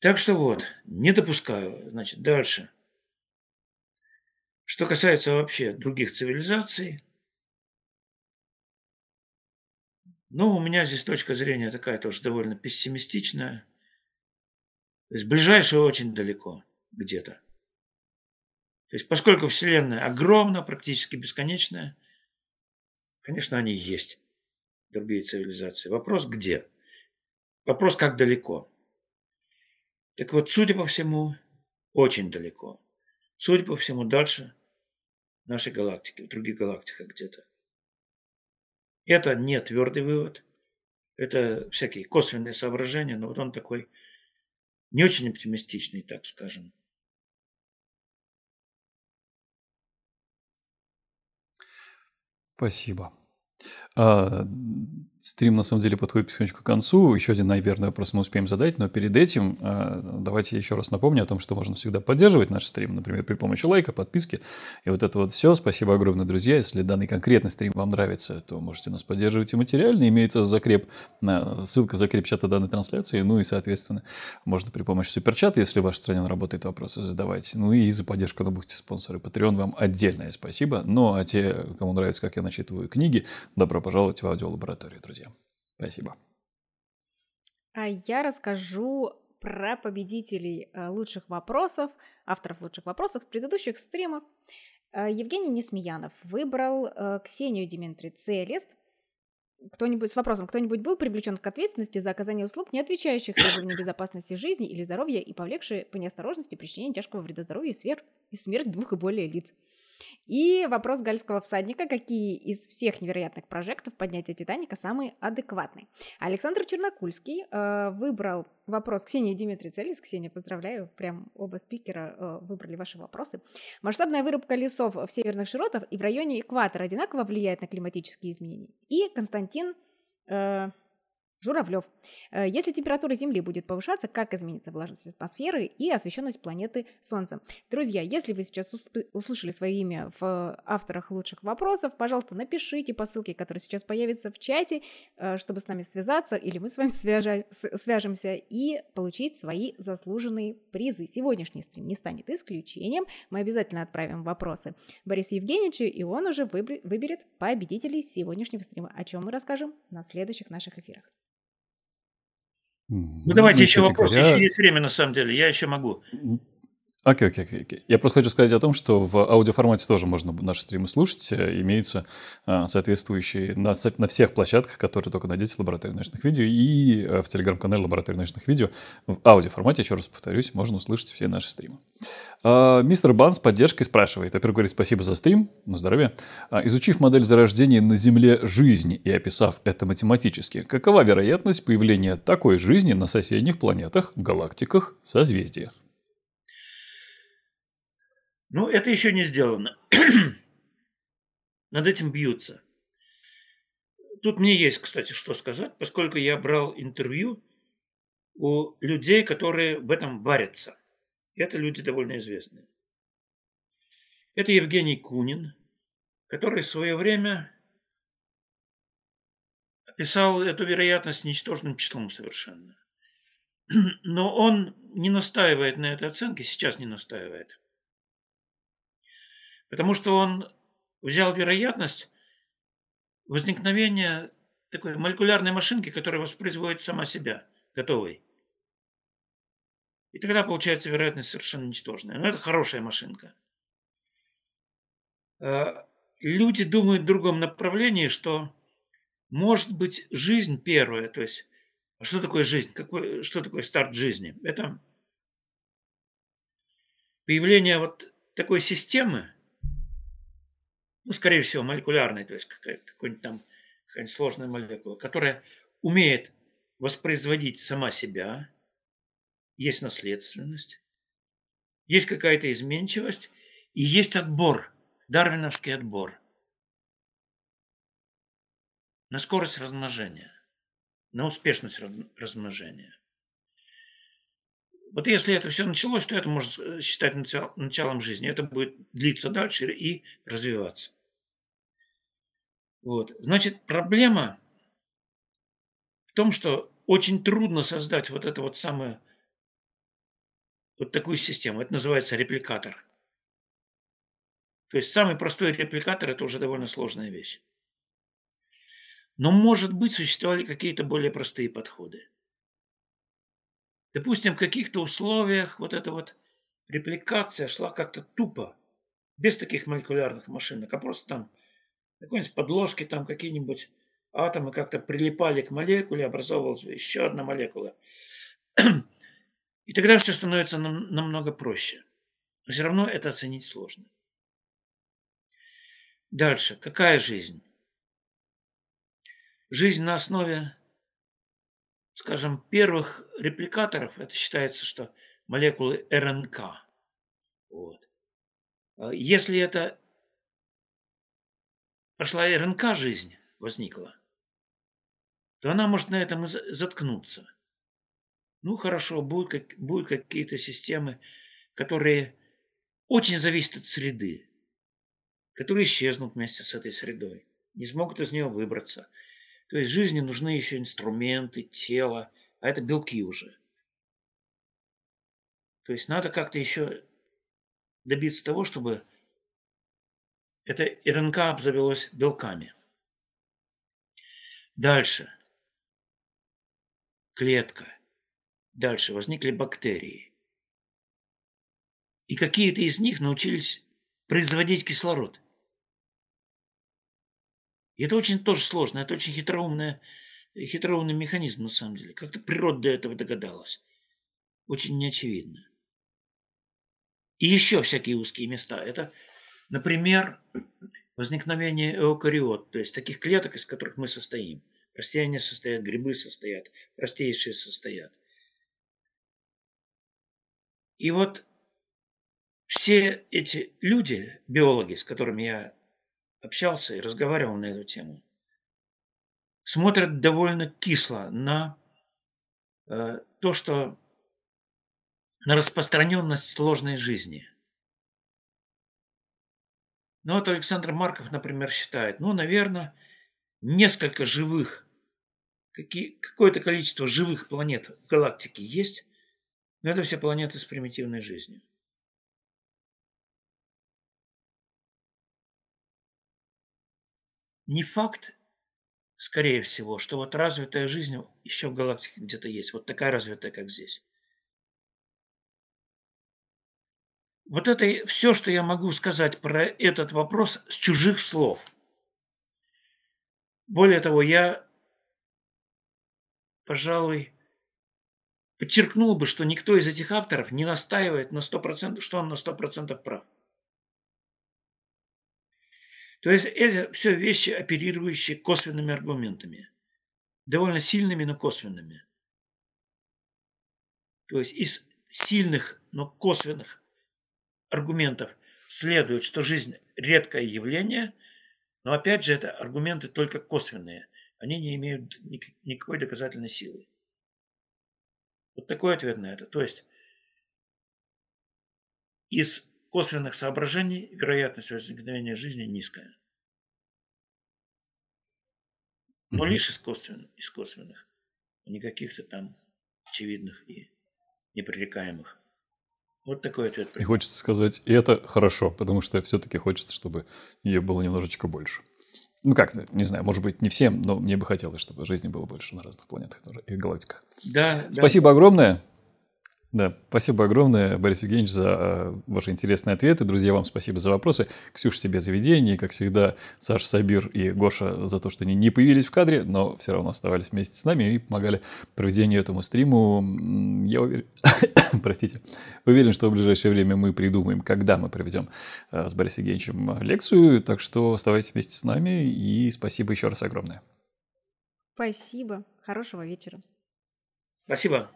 Так что вот, не допускаю. Значит, дальше. Что касается вообще других цивилизаций, Ну, у меня здесь точка зрения такая тоже довольно пессимистичная. То есть ближайшее очень далеко где-то. То есть поскольку Вселенная огромна, практически бесконечная, конечно, они есть, другие цивилизации. Вопрос где? Вопрос как далеко. Так вот, судя по всему, очень далеко. Судя по всему, дальше нашей галактики, в других галактиках где-то. Это не твердый вывод, это всякие косвенные соображения, но вот он такой не очень оптимистичный, так скажем. Спасибо. А, Стрим, на самом деле, подходит потихонечку к концу. Еще один, наверное, вопрос мы успеем задать, но перед этим э, давайте еще раз напомню о том, что можно всегда поддерживать наш стрим, например, при помощи лайка, подписки и вот это вот все. Спасибо огромное, друзья. Если данный конкретный стрим вам нравится, то можете нас поддерживать и материально. Имеется закреп, ссылка в закреп чата данной трансляции. Ну и, соответственно, можно при помощи суперчата, если в вашей стране работает, вопросы задавать. Ну и за поддержку на будьте спонсоры Patreon вам отдельное спасибо. Ну а те, кому нравится, как я начитываю книги, добро пожаловать в аудиолабораторию, друзья. Спасибо. А я расскажу про победителей э, лучших вопросов, авторов лучших вопросов с предыдущих стримов. Э, Евгений Несмеянов выбрал э, Ксению Димитри Целест. Кто-нибудь с вопросом, кто-нибудь был привлечен к ответственности за оказание услуг, не отвечающих требованиям безопасности жизни или здоровья и повлекшие по неосторожности причинение тяжкого вреда здоровью и смерть двух и более лиц? И вопрос гальского всадника, какие из всех невероятных прожектов поднятия Титаника самые адекватные. Александр Чернокульский э, выбрал вопрос Ксении Дмитрий Целис. Ксения, поздравляю, прям оба спикера э, выбрали ваши вопросы. Масштабная вырубка лесов в северных широтах и в районе экватора одинаково влияет на климатические изменения. И Константин... Э, Журавлев. Э, если температура Земли будет повышаться, как изменится влажность атмосферы и освещенность планеты Солнцем? Друзья, если вы сейчас услышали свое имя в авторах лучших вопросов, пожалуйста, напишите по ссылке, которая сейчас появится в чате, э, чтобы с нами связаться, или мы с вами свяжа- свяжемся и получить свои заслуженные призы. Сегодняшний стрим не станет исключением. Мы обязательно отправим вопросы Борису Евгеньевичу, и он уже выберет победителей сегодняшнего стрима, о чем мы расскажем на следующих наших эфирах. Ну, давайте еще вопрос. Говоря... Еще есть время, на самом деле. Я еще могу. Окей, окей, окей. Я просто хочу сказать о том, что в аудиоформате тоже можно наши стримы слушать. Э, имеются а, соответствующие на, на всех площадках, которые только найдете лаборатории научных видео, и э, в телеграм-канале лаборатории научных видео в аудиоформате, еще раз повторюсь, можно услышать все наши стримы. А, мистер Бан с поддержкой спрашивает. Во-первых, говорит спасибо за стрим, на здоровье. А, изучив модель зарождения на Земле жизни и описав это математически, какова вероятность появления такой жизни на соседних планетах, галактиках, созвездиях? Ну, это еще не сделано. Над этим бьются. Тут мне есть, кстати, что сказать, поскольку я брал интервью у людей, которые в этом варятся. Это люди довольно известные. Это Евгений Кунин, который в свое время описал эту вероятность ничтожным числом совершенно. Но он не настаивает на этой оценке, сейчас не настаивает. Потому что он взял вероятность возникновения такой молекулярной машинки, которая воспроизводит сама себя, готовой. И тогда получается вероятность совершенно ничтожная. Но это хорошая машинка. А, люди думают в другом направлении, что может быть жизнь первая, то есть а что такое жизнь, какой, что такое старт жизни? Это появление вот такой системы, ну, скорее всего, молекулярной, то есть какой-нибудь там какая-нибудь сложная молекула, которая умеет воспроизводить сама себя, есть наследственность, есть какая-то изменчивость и есть отбор, дарвиновский отбор на скорость размножения, на успешность размножения. Вот если это все началось, то это можно считать началом жизни. Это будет длиться дальше и развиваться. Вот. Значит, проблема в том, что очень трудно создать вот это вот самое, вот такую систему. Это называется репликатор. То есть самый простой репликатор – это уже довольно сложная вещь. Но, может быть, существовали какие-то более простые подходы. Допустим, в каких-то условиях вот эта вот репликация шла как-то тупо, без таких молекулярных машинок, а просто там какой-нибудь подложки, там какие-нибудь атомы как-то прилипали к молекуле, образовывалась еще одна молекула. И тогда все становится нам, намного проще. Все равно это оценить сложно. Дальше. Какая жизнь? Жизнь на основе, скажем, первых репликаторов, это считается, что молекулы РНК. Вот. А если это пошла РНК жизнь возникла. то она может на этом и заткнуться. Ну, хорошо, будут, как, будут какие-то системы, которые очень зависят от среды, которые исчезнут вместе с этой средой, не смогут из нее выбраться. То есть жизни нужны еще инструменты, тело, а это белки уже. То есть надо как-то еще добиться того, чтобы это РНК обзавелось белками. Дальше. Клетка. Дальше возникли бактерии. И какие-то из них научились производить кислород. И это очень тоже сложно, это очень хитроумная, хитроумный механизм на самом деле. Как-то природа до этого догадалась. Очень неочевидно. И еще всякие узкие места. Это, например, возникновение эукариот, то есть таких клеток, из которых мы состоим. Растения состоят, грибы состоят, простейшие состоят. И вот все эти люди, биологи, с которыми я общался и разговаривал на эту тему, смотрят довольно кисло на э, то, что на распространенность сложной жизни. Ну вот Александр Марков, например, считает, ну, наверное, несколько живых, какое-то количество живых планет в галактике есть, но это все планеты с примитивной жизнью. Не факт, скорее всего, что вот развитая жизнь еще в галактике где-то есть. Вот такая развитая, как здесь. Вот это все, что я могу сказать про этот вопрос с чужих слов. Более того, я, пожалуй, подчеркнул бы, что никто из этих авторов не настаивает на 100%, что он на 100% прав. То есть это все вещи, оперирующие косвенными аргументами. Довольно сильными, но косвенными. То есть из сильных, но косвенных аргументов следует, что жизнь – редкое явление, но опять же это аргументы только косвенные. Они не имеют никакой доказательной силы. Вот такой ответ на это. То есть из косвенных соображений вероятность возникновения жизни низкая. Но mm-hmm. лишь из косвенных, из косвенных, а не каких-то там очевидных и непререкаемых. Вот такой ответ. И хочется сказать, и это хорошо, потому что все-таки хочется, чтобы ее было немножечко больше. Ну как, не знаю, может быть, не всем, но мне бы хотелось, чтобы жизни было больше на разных планетах и галактиках. Да. Спасибо да. огромное. Да, спасибо огромное, Борис Евгеньевич, за э, ваши интересные ответы. Друзья, вам спасибо за вопросы. Ксюша себе заведение, как всегда, Саша Сабир и Гоша за то, что они не появились в кадре, но все равно оставались вместе с нами и помогали проведению этому стриму. Я уверен, простите, уверен, что в ближайшее время мы придумаем, когда мы проведем э, с Борисом Евгеньевичем лекцию. Так что оставайтесь вместе с нами и спасибо еще раз огромное. Спасибо. Хорошего вечера. Спасибо.